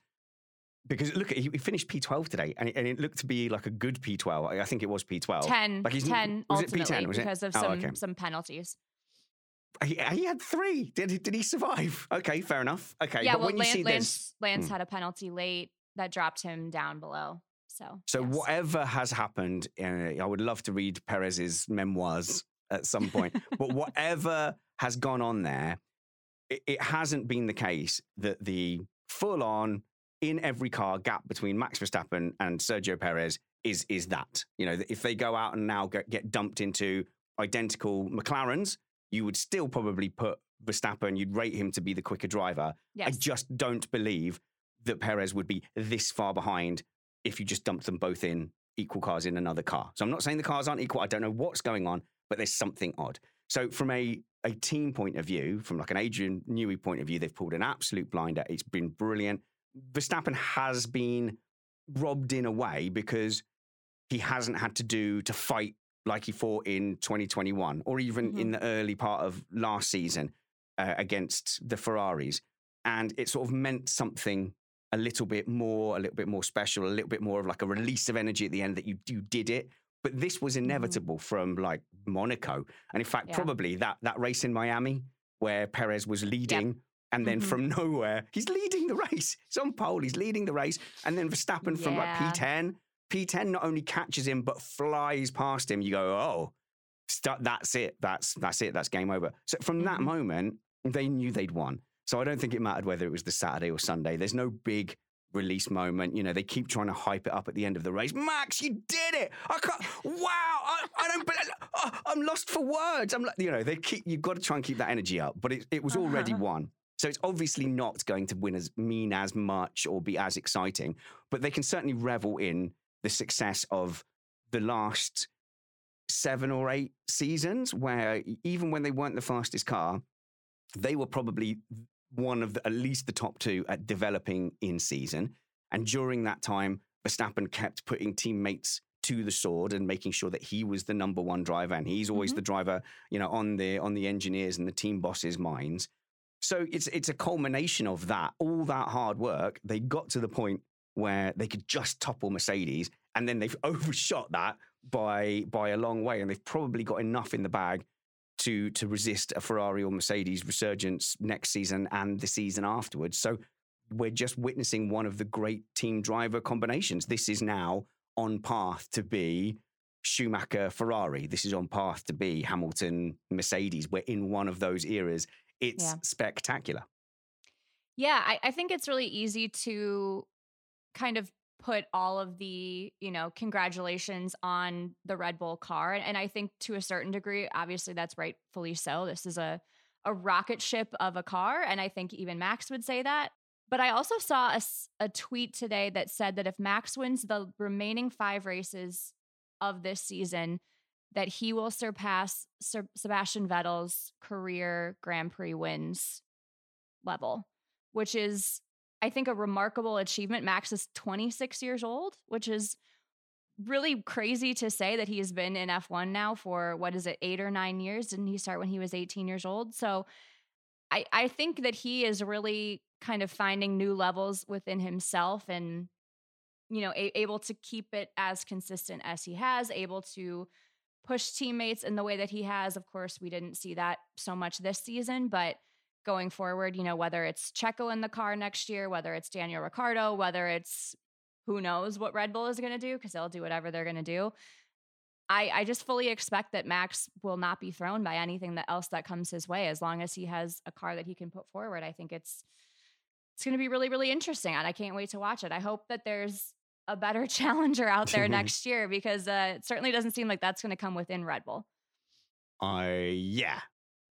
because look, he he finished P12 today, and it, and it looked to be like a good P12. I- I think it was P12. 10, Like he's- 10 was it P10, was it? because of Oh, some, okay. some penalties. He, he had three. Did he, did he survive? Okay, fair enough. Okay, yeah, but well, when you Lance, see this, Lance, Lance Hmm. had a penalty late that dropped him down below. So, so yes. whatever has happened, uh, I would love to read Perez's memoirs at some point. but whatever has gone on there, it, it hasn't been the case that the full-on in every car gap between Max Verstappen and Sergio Perez is is that. You know, if they go out and now get, get dumped into identical McLarens, you would still probably put Verstappen. You'd rate him to be the quicker driver. I just don't believe that Perez would be this far behind if you just dumped them both in equal cars in another car. So I'm not saying the cars aren't equal. I don't know what's going on, but there's something odd. So from a a team point of view, from like an Adrian Newey point of view, they've pulled an absolute blinder. It's been brilliant. Verstappen has been robbed in a way because he hasn't had to do to fight like he fought in 2021 or even in the early part of last season uh, against the Ferraris. And it sort of meant something a little bit more, a little bit more special, a little bit more of like a release of energy at the end that you, you did it. But this was inevitable from like Monaco. And in fact, Yeah. probably that, that race in Miami where Perez was leading. And then Mhm. from nowhere, he's leading the race. He's on pole, he's leading the race. And then Verstappen from like P10, P10 not only catches him, but flies past him. You go, oh, st- that's it. That's that's it. That's game over. So from that Mhm. moment, they knew they'd won. So I don't think it mattered whether it was the Saturday or Sunday. There's no big release moment. You know, they keep trying to hype it up at the end of the race. Max, you did it! I can't. Wow! I, I don't. believe- oh, I'm lost for words. I'm like, you know, they keep. You've got to try and keep that energy up. But it, it was already Uh-huh. won. So it's obviously not going to win as mean as much or be as exciting. But they can certainly revel in the success of the last seven or eight seasons, where even when they weren't the fastest car, they were probably one of the, at least the top two at developing in season. And during that time, Verstappen kept putting teammates to the sword and making sure that he was the number one driver, and he's always Mhm. the driver, you know, on the on the engineers and the team bosses' minds. So it's it's a culmination of that, all that hard work. They got to the point where they could just topple Mercedes, and then they've overshot that by by a long way, and they've probably got enough in the bag to to resist a Ferrari or Mercedes resurgence next season and the season afterwards. So we're just witnessing one of the great team driver combinations. This is now on path to be Schumacher, Ferrari. This is on path to be Hamilton, Mercedes. We're in one of those eras. It's Yeah. spectacular. Yeah, I, I think it's really easy to kind of put all of the, you know, congratulations on the Red Bull car. And I think to a certain degree, obviously that's rightfully so. This is a a rocket ship of a car. And I think even Max would say that. But I also saw a tweet today that said that if Max wins the remaining five races of this season, that he will surpass Sir Sebastian Vettel's career Grand Prix wins level, which is, I think, a remarkable achievement. Max is 26 years old, which is really crazy to say that he has been in F1 now for what is it, eight or nine years? Didn't he start when he was 18 years old? So I, I think that he is really kind of finding new levels within himself and you know a- able to keep it as consistent as he has able to push teammates in the way that he has of course we didn't see that so much this season but going forward you know whether it's checo in the car next year whether it's daniel ricciardo whether it's who knows what red bull is going to do because they'll do whatever they're going to do I, I just fully expect that Max will not be thrown by anything that else that comes his way as long as he has a car that he can put forward. I think it's it's going to be really really interesting and I can't wait to watch it. I hope that there's a better challenger out there next year because uh, it certainly doesn't seem like that's going to come within Red Bull. I yeah.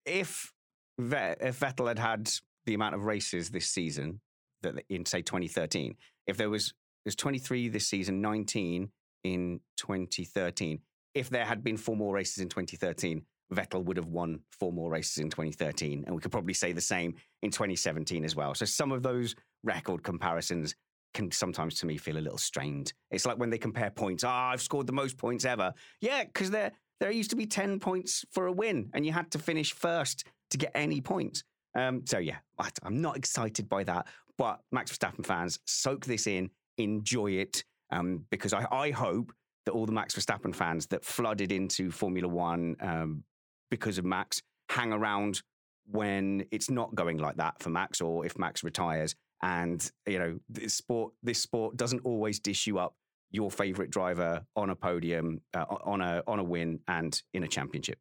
If if Vettel had had the amount of races this season that in say 2013, if there was there's 23 this season, 19 in 2013. If there had been four more races in 2013, Vettel would have won four more races in 2013, and we could probably say the same in 2017 as well. So some of those record comparisons can sometimes to me feel a little strained. It's like when they compare points. Ah, I've scored the most points ever. Yeah, because there there used to be 10 points for a win, and you had to finish first to get any points. Um, so yeah, I- I'm not excited by that. But Max Verstappen fans, soak this in, enjoy it, um, because I, I hope that all the Max Verstappen fans that flooded into Formula One um, because of Max hang around when it's not going like that for Max, or if Max retires. And you know, this sport, this sport doesn't always dish you up your favorite driver on a podium, uh, on a on a win, and in a championship.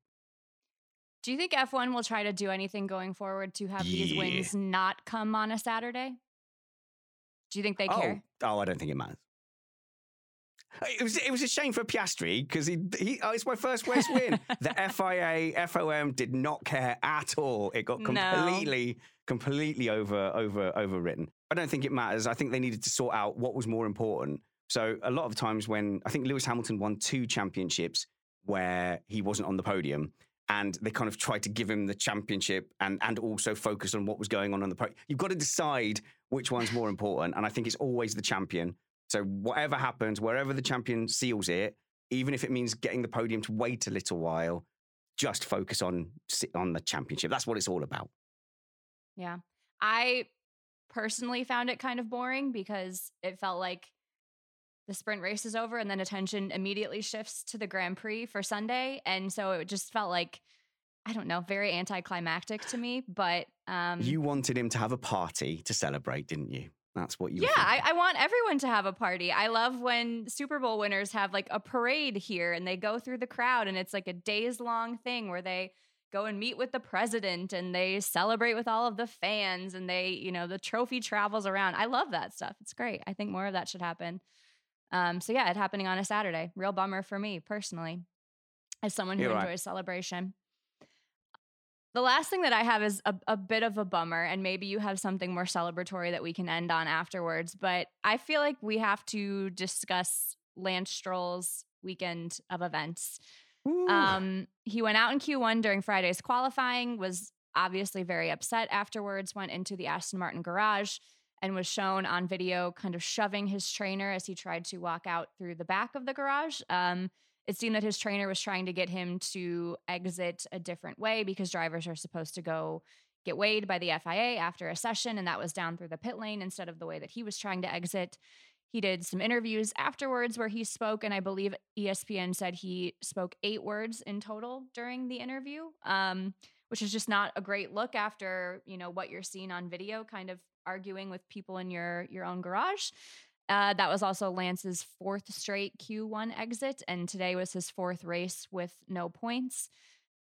Do you think F1 will try to do anything going forward to have these Yeah. wins not come on a Saturday? Do you think they care? Oh, oh, I don't think it matters. It was it was a shame for Piastri because he he oh, it's my first race win. the FIA FOM did not care at all. It got No. completely completely over over overwritten. I don't think it matters. I think they needed to sort out what was more important. So a lot of times when I think Lewis Hamilton won two championships where he wasn't on the podium. And they kind of tried to give him the championship and, and also focus on what was going on on the podium. You've got to decide which one's more important. And I think it's always the champion. So whatever happens, wherever the champion seals it, even if it means getting the podium to wait a little while, just focus on on the championship. That's what it's all about. Yeah. I personally found it kind of boring because it felt like the sprint race is over and then attention immediately shifts to the Grand Prix for Sunday. And so it just felt like, I don't know, very anticlimactic to me. But um, you wanted him to have a party to celebrate, didn't you? That's what you. yeah, I. I want everyone to have a party. I love when Super Bowl winners have like a parade here and they go through the crowd and it's like a days long thing where they go and meet with the president and they celebrate with all of the fans and they, you know, the trophy travels around. I love that stuff. It's great. I think more of that should happen. Um, so yeah, it happening on a Saturday. Real bummer for me personally, as someone who You're right. enjoys celebration. The last thing that I have is a, a bit of a bummer, and maybe you have something more celebratory that we can end on afterwards. But I feel like we have to discuss Lance Stroll's weekend of events. Um, he went out in Q1 during Friday's qualifying, was obviously very upset afterwards, went into the Aston Martin garage and was shown on video kind of shoving his trainer as he tried to walk out through the back of the garage. Um, it seemed that his trainer was trying to get him to exit a different way because drivers are supposed to go get weighed by the FIA after a session, and that was down through the pit lane instead of the way that he was trying to exit. He did some interviews afterwards where he spoke, and I believe ESPN said he spoke eight words in total during the interview, um, which is just not a great look after you know what you're seeing on video, kind of arguing with people in your your own garage. Uh, that was also Lance's fourth straight Q1 exit, and today was his fourth race with no points.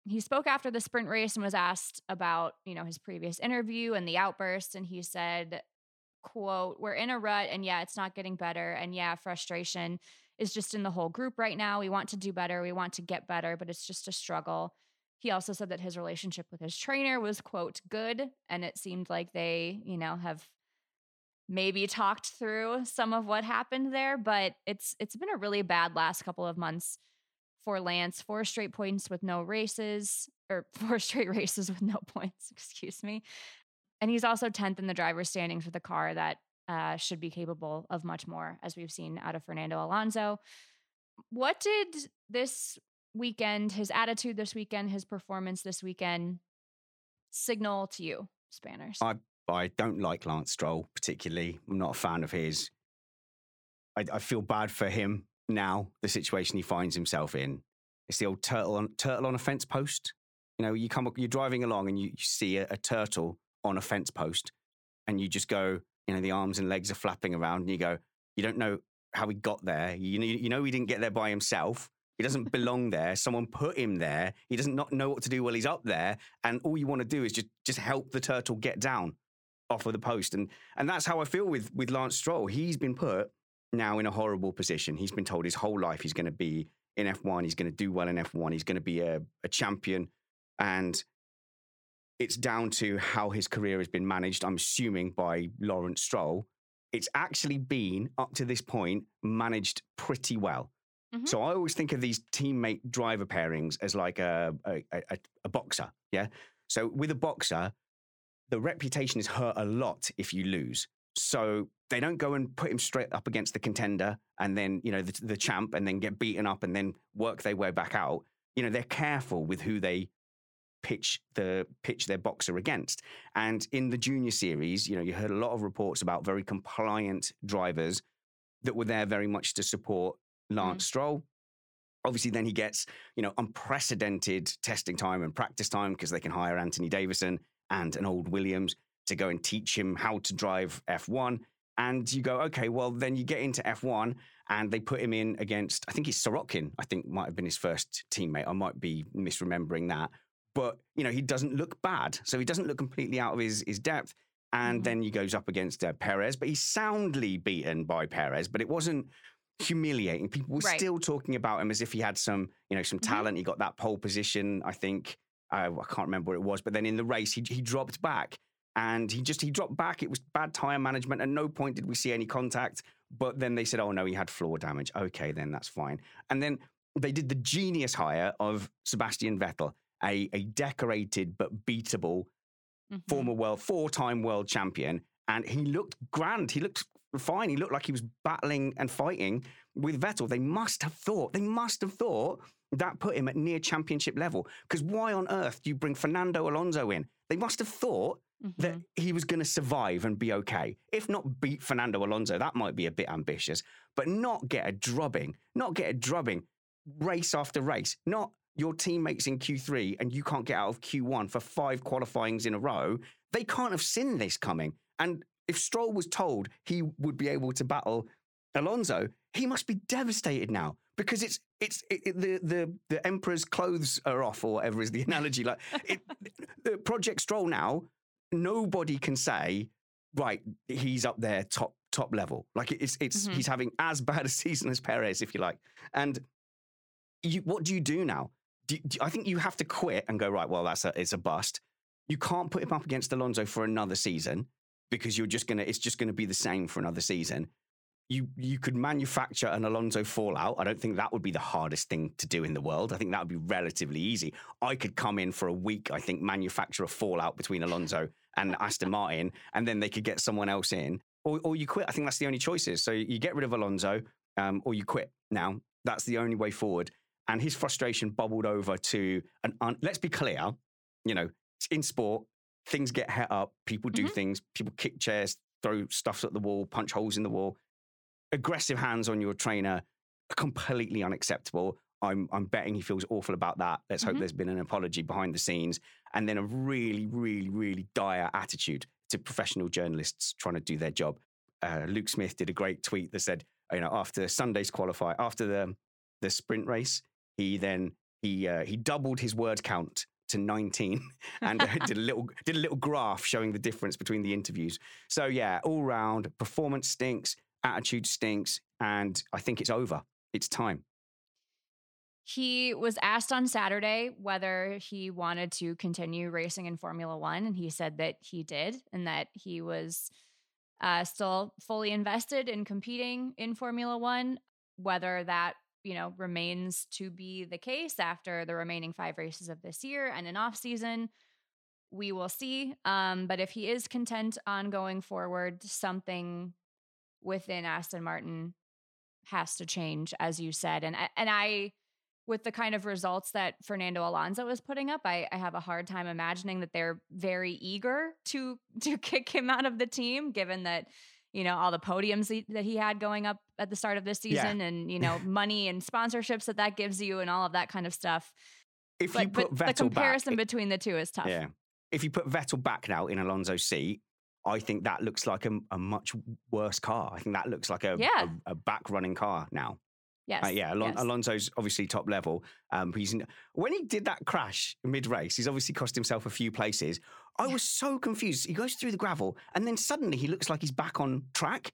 He spoke after the sprint race and was asked about, you know, his previous interview and the outburst, and he said, "quote We're in a rut, and yeah, it's not getting better, and yeah, frustration is just in the whole group right now. We want to do better, we want to get better, but it's just a struggle." He also said that his relationship with his trainer was, quote, good. And it seemed like they, you know, have maybe talked through some of what happened there, but it's it's been a really bad last couple of months for Lance. Four straight points with no races, or four straight races with no points, excuse me. And he's also 10th in the driver's standings with a car that uh, should be capable of much more, as we've seen out of Fernando Alonso. What did this weekend, his attitude this weekend, his performance this weekend signal to you, Spanners? I I don't like Lance Stroll particularly. I'm not a fan of his. I, I feel bad for him now. The situation he finds himself in. It's the old turtle on turtle on a fence post. You know, you come you're driving along and you, you see a, a turtle on a fence post, and you just go, you know, the arms and legs are flapping around, and you go, you don't know how he got there. You know, you know he didn't get there by himself. He doesn't belong there. Someone put him there. He doesn't not know what to do while he's up there. And all you want to do is just just help the turtle get down off of the post. And and that's how I feel with with Lance Stroll. He's been put now in a horrible position. He's been told his whole life he's going to be in F1. He's going to do well in F1. He's going to be a, a champion. And it's down to how his career has been managed, I'm assuming, by Lawrence Stroll. It's actually been, up to this point, managed pretty well. Mm-hmm. So I always think of these teammate driver pairings as like a, a, a, a boxer. Yeah. So with a boxer, the reputation is hurt a lot if you lose. So they don't go and put him straight up against the contender and then, you know, the, the champ and then get beaten up and then work their way back out. You know, they're careful with who they pitch the pitch their boxer against. And in the junior series, you know, you heard a lot of reports about very compliant drivers that were there very much to support Lance mm. Stroll. Obviously, then he gets, you know, unprecedented testing time and practice time because they can hire Anthony Davidson and an old Williams to go and teach him how to drive F1. And you go, okay, well, then you get into F1 and they put him in against, I think it's Sirotkin, I think might have been his first teammate. I might be misremembering that. But, you know, he doesn't look bad. So he doesn't look completely out of his, his depth. And mm-hmm. then he goes up against uh, Perez, but he's soundly beaten by Perez. But it wasn't humiliating. People were right. still talking about him as if he had some, you know, some mm-hmm. talent. He got that pole position, I think. Uh, I can't remember what it was, but then in the race, he, he dropped back and he just he dropped back. It was bad tire management. At no point did we see any contact. But then they said, "Oh no, he had floor damage." Okay, then that's fine. And then they did the genius hire of Sebastian Vettel, a, a decorated but beatable mm-hmm. former world four-time world champion, and he looked grand. He looked fine. He looked like he was battling and fighting with Vettel. They must have thought. They must have thought that put him at near championship level. Because why on earth do you bring Fernando Alonso in? They must have thought mm-hmm. that he was going to survive and be okay. If not beat Fernando Alonso, that might be a bit ambitious, but not get a drubbing, not get a drubbing race after race, not your teammates in Q3 and you can't get out of Q1 for five qualifyings in a row. They can't have seen this coming. And if Stroll was told he would be able to battle Alonso, he must be devastated now because it's it's it, the the the emperor's clothes are off or whatever is the analogy. Like it, the Project Stroll now, nobody can say right he's up there top top level. Like it's it's mm-hmm. he's having as bad a season as Perez if you like. And you, what do you do now? Do, do, I think you have to quit and go right. Well, that's a it's a bust. You can't put him up against Alonso for another season because you're just gonna it's just gonna be the same for another season you you could manufacture an Alonso fallout. I don't think that would be the hardest thing to do in the world. I think that would be relatively easy. I could come in for a week, I think, manufacture a fallout between Alonso and Aston Martin, and then they could get someone else in, or, or you quit. I think that's the only choices. So you get rid of Alonso, um, or you quit. Now that's the only way forward. And his frustration bubbled over to an. Un- let's be clear, you know, in sport, things get het up. People do mm-hmm. things. People kick chairs, throw stuff at the wall, punch holes in the wall aggressive hands on your trainer completely unacceptable. I'm I'm betting he feels awful about that. Let's mm-hmm. hope there's been an apology behind the scenes, and then a really, really, really dire attitude to professional journalists trying to do their job. uh, Luke Smith did a great tweet that said, you know, after Sunday's qualify, after the the sprint race, he then he uh, he doubled his word count to 19 and uh, did a little did a little graph showing the difference between the interviews. So yeah, all round performance stinks, attitude stinks, and I think it's over. It's time. He was asked on Saturday whether he wanted to continue racing in Formula One, and he said that he did, and that he was uh, still fully invested in competing in Formula One. Whether that you know remains to be the case after the remaining five races of this year and an off season, we will see. Um, but if he is content on going forward, something within Aston Martin has to change, as you said, and and I with the kind of results that Fernando Alonso was putting up, I, I, have a hard time imagining that they're very eager to to kick him out of the team, given that you know all the podiums that he had going up at the start of this season, yeah. and you know money and sponsorships that that gives you, and all of that kind of stuff. If but, you put Vettel the comparison back, between the two is tough. Yeah, if you put Vettel back now in Alonso's seat, I think that looks like a, a much worse car. I think that looks like a, yeah. a, a back running car now. Yes. Uh, yeah, Alon- yes. Alonso's obviously top level. Um, he's when he did that crash mid race, he's obviously cost himself a few places. I was so confused. He goes through the gravel, and then suddenly he looks like he's back on track.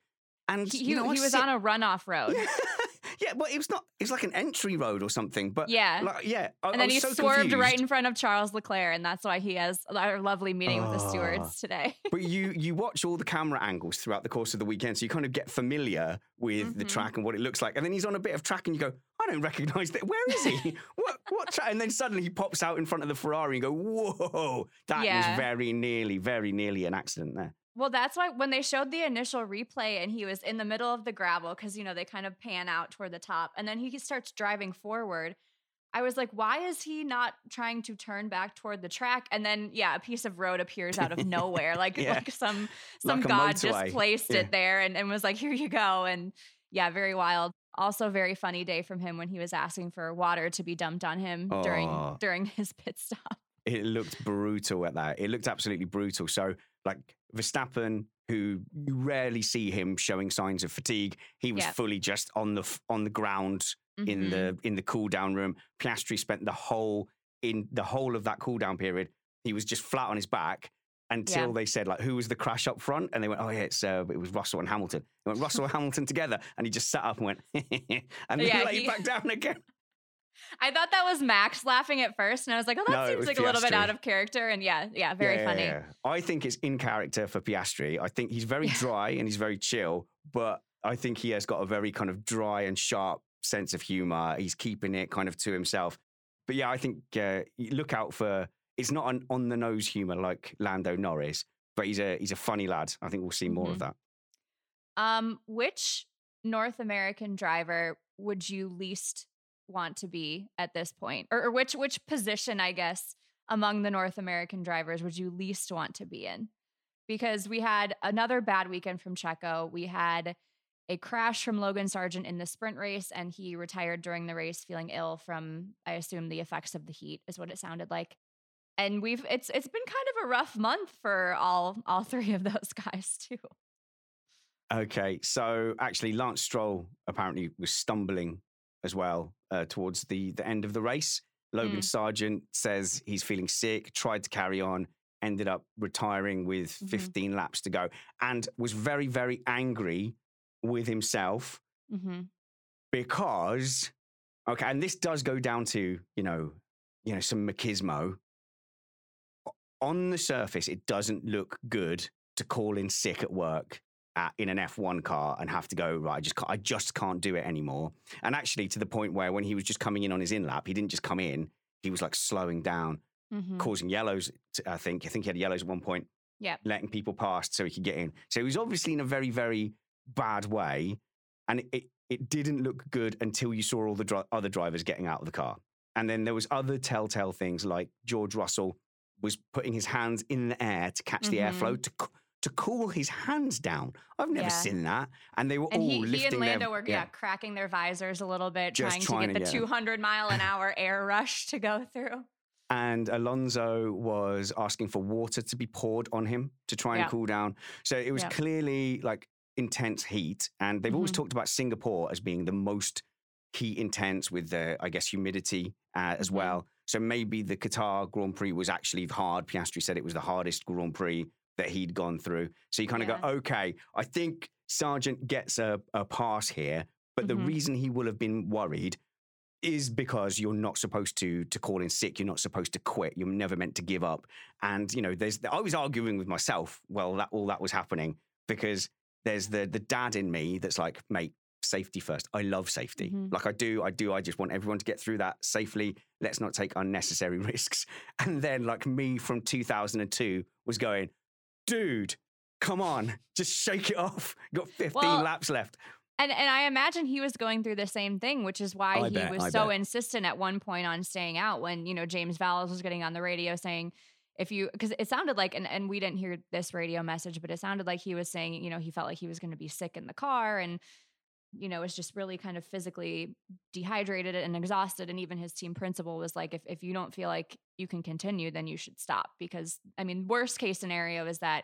And he, you know, he was sit- on a runoff road. Yeah, but it was not. It was like an entry road or something. But yeah, like, yeah. I, and then he so swerved confused. right in front of Charles Leclerc, and that's why he has our lovely meeting with the stewards today. but you you watch all the camera angles throughout the course of the weekend, so you kind of get familiar with mm-hmm. the track and what it looks like. And then he's on a bit of track, and you go, I don't recognise that. Where is he? what what track? And then suddenly he pops out in front of the Ferrari and go, Whoa! That yeah. was very nearly, very nearly an accident there. Well, that's why when they showed the initial replay and he was in the middle of the gravel, because, you know, they kind of pan out toward the top and then he starts driving forward. I was like, why is he not trying to turn back toward the track? And then, yeah, a piece of road appears out of nowhere, like yeah. like some some like god just placed yeah. it there and, and was like, here you go. And yeah, very wild. Also, very funny day from him when he was asking for water to be dumped on him oh. during during his pit stop. It looked brutal at that. It looked absolutely brutal. So, like Verstappen, who you rarely see him showing signs of fatigue, he was Yep. fully just on the on the ground in Mhm. the in the cool down room. Piastri spent the whole in the whole of that cool down period. He was just flat on his back until Yeah. they said like, "Who was the crash up front?" And they went, "Oh yeah, it's uh, it was Russell and Hamilton." They went Russell and Hamilton together, and he just sat up and went, and then Yeah, laid he- back down again. I thought that was Max laughing at first, and I was like, "Oh, that No, seems like a little bit out of character." And yeah, yeah, very Yeah, funny. yeah, yeah. I think it's in character for Piastri. I think he's very dry and he's very chill, but I think he has got a very kind of dry and sharp sense of humor. He's keeping it kind of to himself. But yeah, I think uh, look out for. It's not an on the nose humor like Lando Norris, but he's a he's a funny lad. I think we'll see more of Mhm. that. Um, which North American driver would you least want to be at this point, or, or which which position, I guess, among the North American drivers would you least want to be in? Because we had another bad weekend from Checo. We had a crash from Logan Sargent in the sprint race, and he retired during the race feeling ill from, I assume, the effects of the heat, is what it sounded like. And we've it's it's been kind of a rough month for all all three of those guys too. Okay, so actually, Lance Stroll apparently was stumbling as well uh, towards the the end of the race. Logan Mm. Sargent says he's feeling sick, tried to carry on, ended up retiring with Mhm. 15 laps to go, and was very very angry with himself Mm-hmm. because okay, and this does go down to you know you know some machismo. On the surface, it doesn't look good to call in sick at work at, in an F1 car and have to go right. I just can't, I just can't do it anymore. And actually, to the point where when he was just coming in on his in lap, he didn't just come in; he was like slowing down, Mm-hmm. causing yellows. t- I think I think he had yellows at one point. Yep. letting people past so he could get in. So he was obviously in a very very bad way, and it it, it didn't look good until you saw all the dri- other drivers getting out of the car. And then there was other telltale things like George Russell was putting his hands in the air to catch the airflow to to cool his hands down. I've never Mm-hmm. Yeah. seen that. And they were And all he, he lifting and Lando their, were yeah. cracking their visors a little bit, trying, trying to to get the get- 200 mile an hour air rush to go through. and Alonso was asking for water to be poured on him to try and Yeah. cool down. So it was Yeah. clearly like intense heat, and they've always Mhm. talked about Singapore as being the most heat intense with the, I guess, humidity uh, as Mhm. well. So maybe the Qatar Grand Prix was actually hard. Piastri said it was the hardest Grand Prix that he'd gone through. So you kind of Yeah. go, okay, I think Sargent gets a, a pass here, but the Mhm. reason he will have been worried is because you're not supposed to to call in sick. You're not supposed to quit. You're never meant to give up. And you know, there's I was arguing with myself well that all that was happening because there's the the dad in me that's like, mate, safety first. I love safety. Mhm. Like I do, I do. I just want everyone to get through that safely. Let's not take unnecessary risks. And then like me from 2002 was going, dude, come on, just shake it off. You got 15 Well, laps left. And and I imagine he was going through the same thing, which is why I he bet, was I so bet. insistent at one point on staying out when, you know, James Vowles was getting on the radio saying if you because it sounded like and, and we didn't hear this radio message, but it sounded like he was saying, you know, he felt like he was going to be sick in the car and you know, was just really kind of physically dehydrated and exhausted. And even his team principal was like, if, if you don't feel like you can continue, then you should stop. Because I mean, worst case scenario is that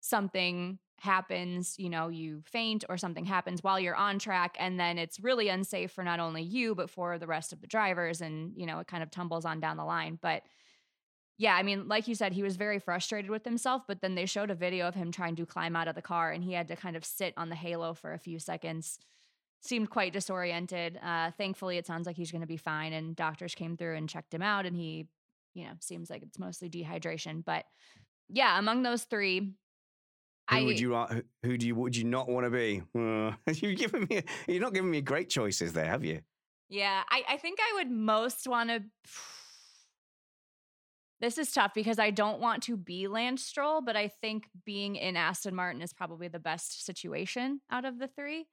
something happens, you know, you faint or something happens while you're on track, and then it's really unsafe for not only you, but for the rest of the drivers. And, you know, it kind of tumbles on down the line. But yeah, I mean, like you said, he was very frustrated with himself, but then they showed a video of him trying to climb out of the car and he had to kind of sit on the halo for a few seconds. Seemed quite disoriented. Uh, thankfully, it sounds like he's going to be fine. And doctors came through and checked him out, and he, you know, seems like it's mostly dehydration. But yeah, among those three, Who I would you who, do you would you not want to be? Uh, you're giving me you're not giving me great choices there, have you? Yeah, I, I think I would most want to. This is tough because I don't want to be Lance Stroll, but I think being in Aston Martin is probably the best situation out of the three.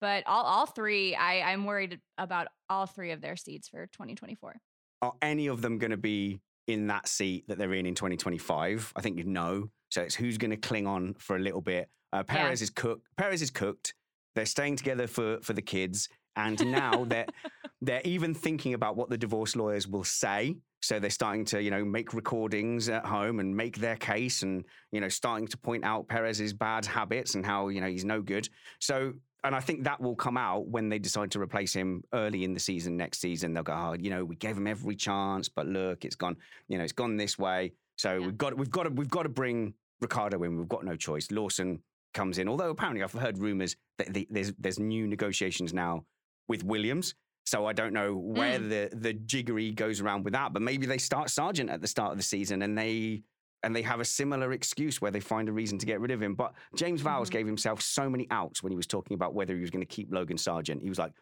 But all, all three, I, I'm worried about all three of their seats for 2024. Are any of them going to be in that seat that they're in in 2025? I think you know. So it's who's going to cling on for a little bit. Uh, Perez is cooked. Perez is cooked. They're staying together for for the kids, and now they're they're even thinking about what the divorce lawyers will say. So they're starting to, you know, make recordings at home and make their case, and you know, starting to point out Perez's bad habits and how you know he's no good. So, and I think that will come out when they decide to replace him early in the season next season. They'll go, oh, you know, we gave him every chance, but look, it's gone, you know, it's gone this way. So Yeah. we've got, we've got to, we've got to bring Ricciardo in. We've got no choice. Lawson comes in, although apparently I've heard rumors that the, there's there's new negotiations now with Williams. So I don't know where the the jiggery goes around with that, but maybe they start Sargent at the start of the season and they and they have a similar excuse where they find a reason to get rid of him. But James Vowles Mhm. gave himself so many outs when he was talking about whether he was going to keep Logan Sargent. He was like,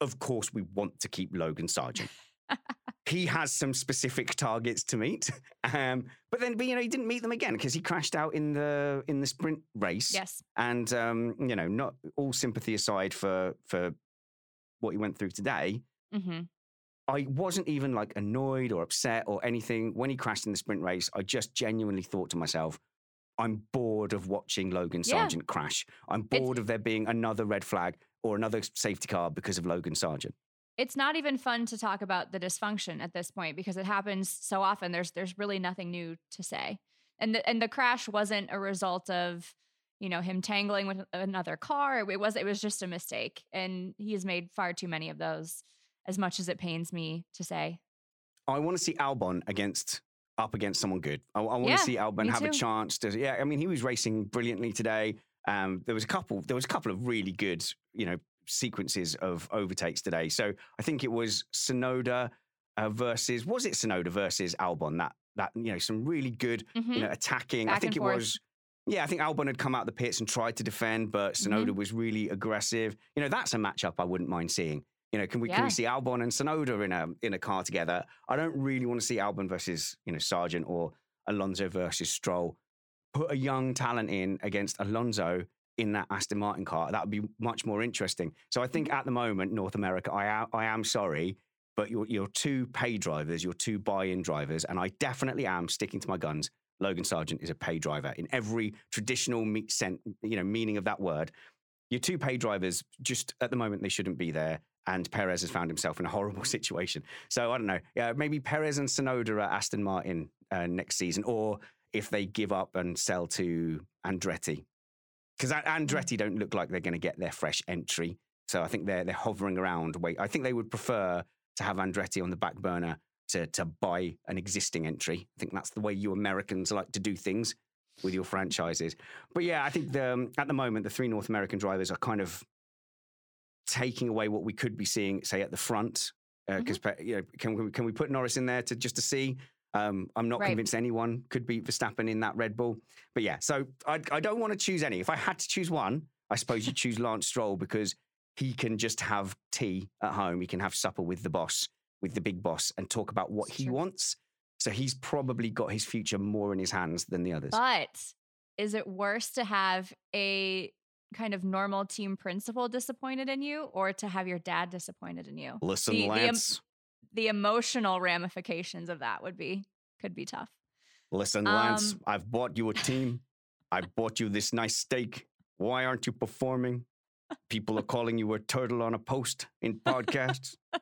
"Of course we want to keep Logan Sargent." he has some specific targets to meet, um, but then but, you know he didn't meet them again because he crashed out in the in the sprint race. Yes. And um, you know, not all sympathy aside for for what he went through today. hmm I wasn't even like annoyed or upset or anything when he crashed in the sprint race. I just genuinely thought to myself, I'm bored of watching Logan Yeah. Sargent crash. I'm bored of there being another red flag or another safety car because of Logan Sargent. It's not even fun to talk about the dysfunction at this point because it happens so often. There's there's really nothing new to say, and the, and the crash wasn't a result of you know him tangling with another car. It was it was just a mistake, and he has made far too many of those. As much as it pains me to say, I want to see Albon against up against someone good. I, I want Yeah, to see Albon have a chance to. Yeah, I mean, he was racing brilliantly today. Um, there was a couple. There was a couple of really good, you know, sequences of overtakes today. So I think it was Tsunoda uh, versus was it Tsunoda versus Albon that that you know some really good Mhm. you know attacking. I think it was. Yeah, I think Albon had come out of the pits and tried to defend, but Mm-hmm. Tsunoda was really aggressive. You know, that's a matchup I wouldn't mind seeing. You know, can we can we see Albon and Tsunoda in a in a car together? I don't really want to see Albon versus you know Sargent or Alonso versus Stroll. Put a young talent in against Alonso in that Aston Martin car. That would be much more interesting. So I think at the moment, North America, I am, I am sorry, but your your two pay drivers, your two buy-in drivers, and I definitely am sticking to my guns. Logan Sargent is a pay driver in every traditional me- you know meaning of that word. Your two pay drivers, just at the moment, they shouldn't be there. And Perez has found himself in a horrible situation. So I don't know. Yeah, maybe Perez and Tsunoda at Aston Martin uh, next season, or if they give up and sell to Andretti. because Andretti don't look like they're going to get their fresh entry. So I think they're they're hovering around. Wait, I think they would prefer to have Andretti on the back burner to to buy an existing entry. I think that's the way you Americans like to do things with your franchises. But yeah, I think the, um, at the moment the three North American drivers are kind of taking away what we could be seeing, say at the front. Because uh, mm-hmm. you know, can we can we put Norris in there to just to see? Um, I'm not right. convinced anyone could beat Verstappen in that Red Bull. But yeah, so I, I don't want to choose any. If I had to choose one, I suppose you choose Lance Stroll because he can just have tea at home. He can have supper with the boss, with the big boss, and talk about what he wants. So he's probably got his future more in his hands than the others. But is it worse to have a kind of normal team principal disappointed in you or to have your dad disappointed in you? Listen, the, Lance. The, the, emotional ramifications of that would be could be tough. Listen, Lance, um, I've bought you a team. I bought you this nice steak. Why aren't you performing? People are calling you a turtle on a post in podcasts.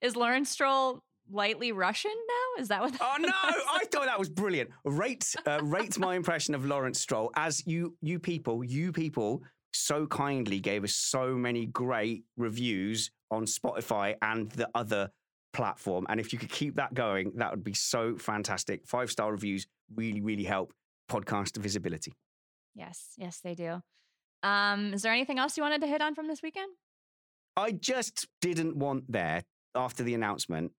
Is Lawrence Stroll lightly Russian now? Is that what? That oh no! I thought that was brilliant. Rate uh, rate my impression of Lawrence Stroll as you you people you people so kindly gave us so many great reviews on Spotify and the other platform. And if you could keep that going, that would be so fantastic. Five star reviews really really help podcast visibility. Yes, yes, they do. Um, is there anything else you wanted to hit on from this weekend? I just didn't want there after the announcement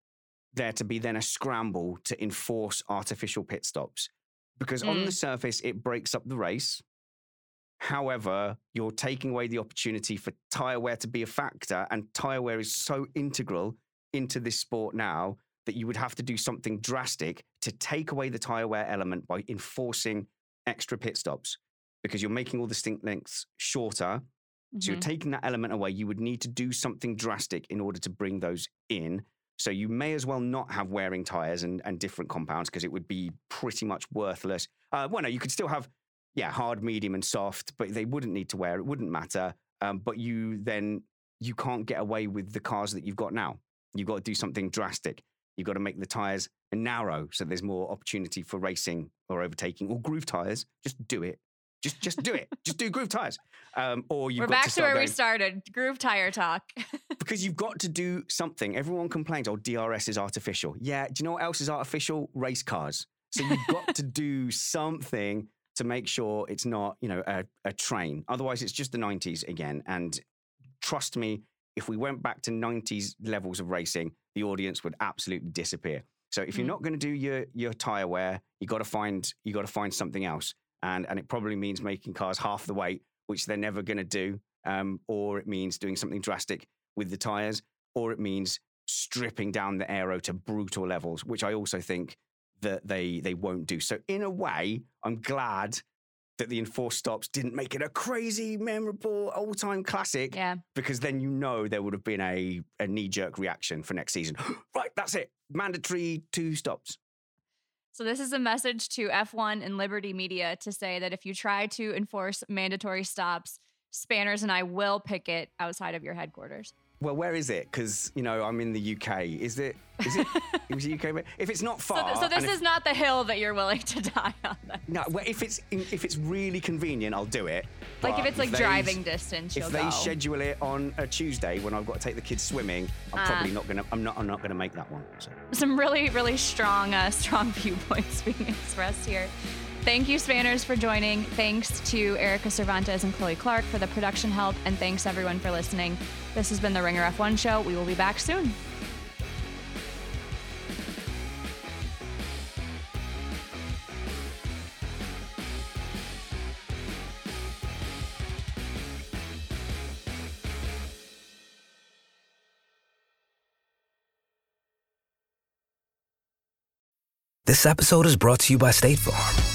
there to be then a scramble to enforce artificial pit stops because mm. on the mm. surface it breaks up the race. However, you're taking away the opportunity for tyre wear to be a factor, and tyre wear is so integral into this sport now that you would have to do something drastic to take away the tyre wear element by enforcing extra pit stops because you're making all the stint lengths shorter. Mm-hmm. So you're mm-hmm. taking that element away. You would need to do something drastic in order to bring those in. So you may as well not have wearing tires and, and different compounds because it would be pretty much worthless. Uh, well, no, you could still have, yeah, hard, medium, and soft, but they wouldn't need to wear. It wouldn't matter. Um, but you then you can't get away with the cars that you've got now. You've got to do something drastic. You've got to make the tires narrow so there's more opportunity for racing or overtaking or groove tires. Just do it. Just just do it. just do groove tires. Um, or you We're back to, to where going, we started. Groove tire talk. because you've got to do something. Everyone complains, oh, DRS is artificial. Yeah, do you know what else is artificial? Race cars. So you've got to do something to make sure it's not, you know, a, a train. Otherwise, it's just the 90s again. And trust me, if we went back to 90s levels of racing, the audience would absolutely disappear. So if you're mm. not going to do your your tire wear, you got to find you got to find something else and and it probably means making cars half the weight, which they're never going to do, um, or it means doing something drastic with the tires, or it means stripping down the aero to brutal levels, which I also think that they they won't do. So in a way, I'm glad that the enforced stops didn't make it a crazy, memorable, all-time classic. Yeah. Because then you know there would have been a, a knee-jerk reaction for next season. right, that's it. Mandatory two stops. So, this is a message to F1 and Liberty Media to say that if you try to enforce mandatory stops, Spanners and I will picket outside of your headquarters. Well, where is it? Because you know I'm in the UK. Is it? Is it? is it UK? If it's not far. So, so this is not the hill that you're willing to die on. No. Well, if it's if it's really convenient, I'll do it. Like if it's like driving distance, if they go. schedule it on a Tuesday when I've got to take the kids swimming, I'm uh, probably not gonna. I'm not. I'm not gonna make that one. So. Some really really strong uh, strong viewpoints being expressed here. Thank you, Spanners, for joining. Thanks to Erica Cervantes and Chloe Clark for the production help. And thanks, everyone, for listening. This has been the Ringer F1 Show. We will be back soon. This episode is brought to you by State Farm.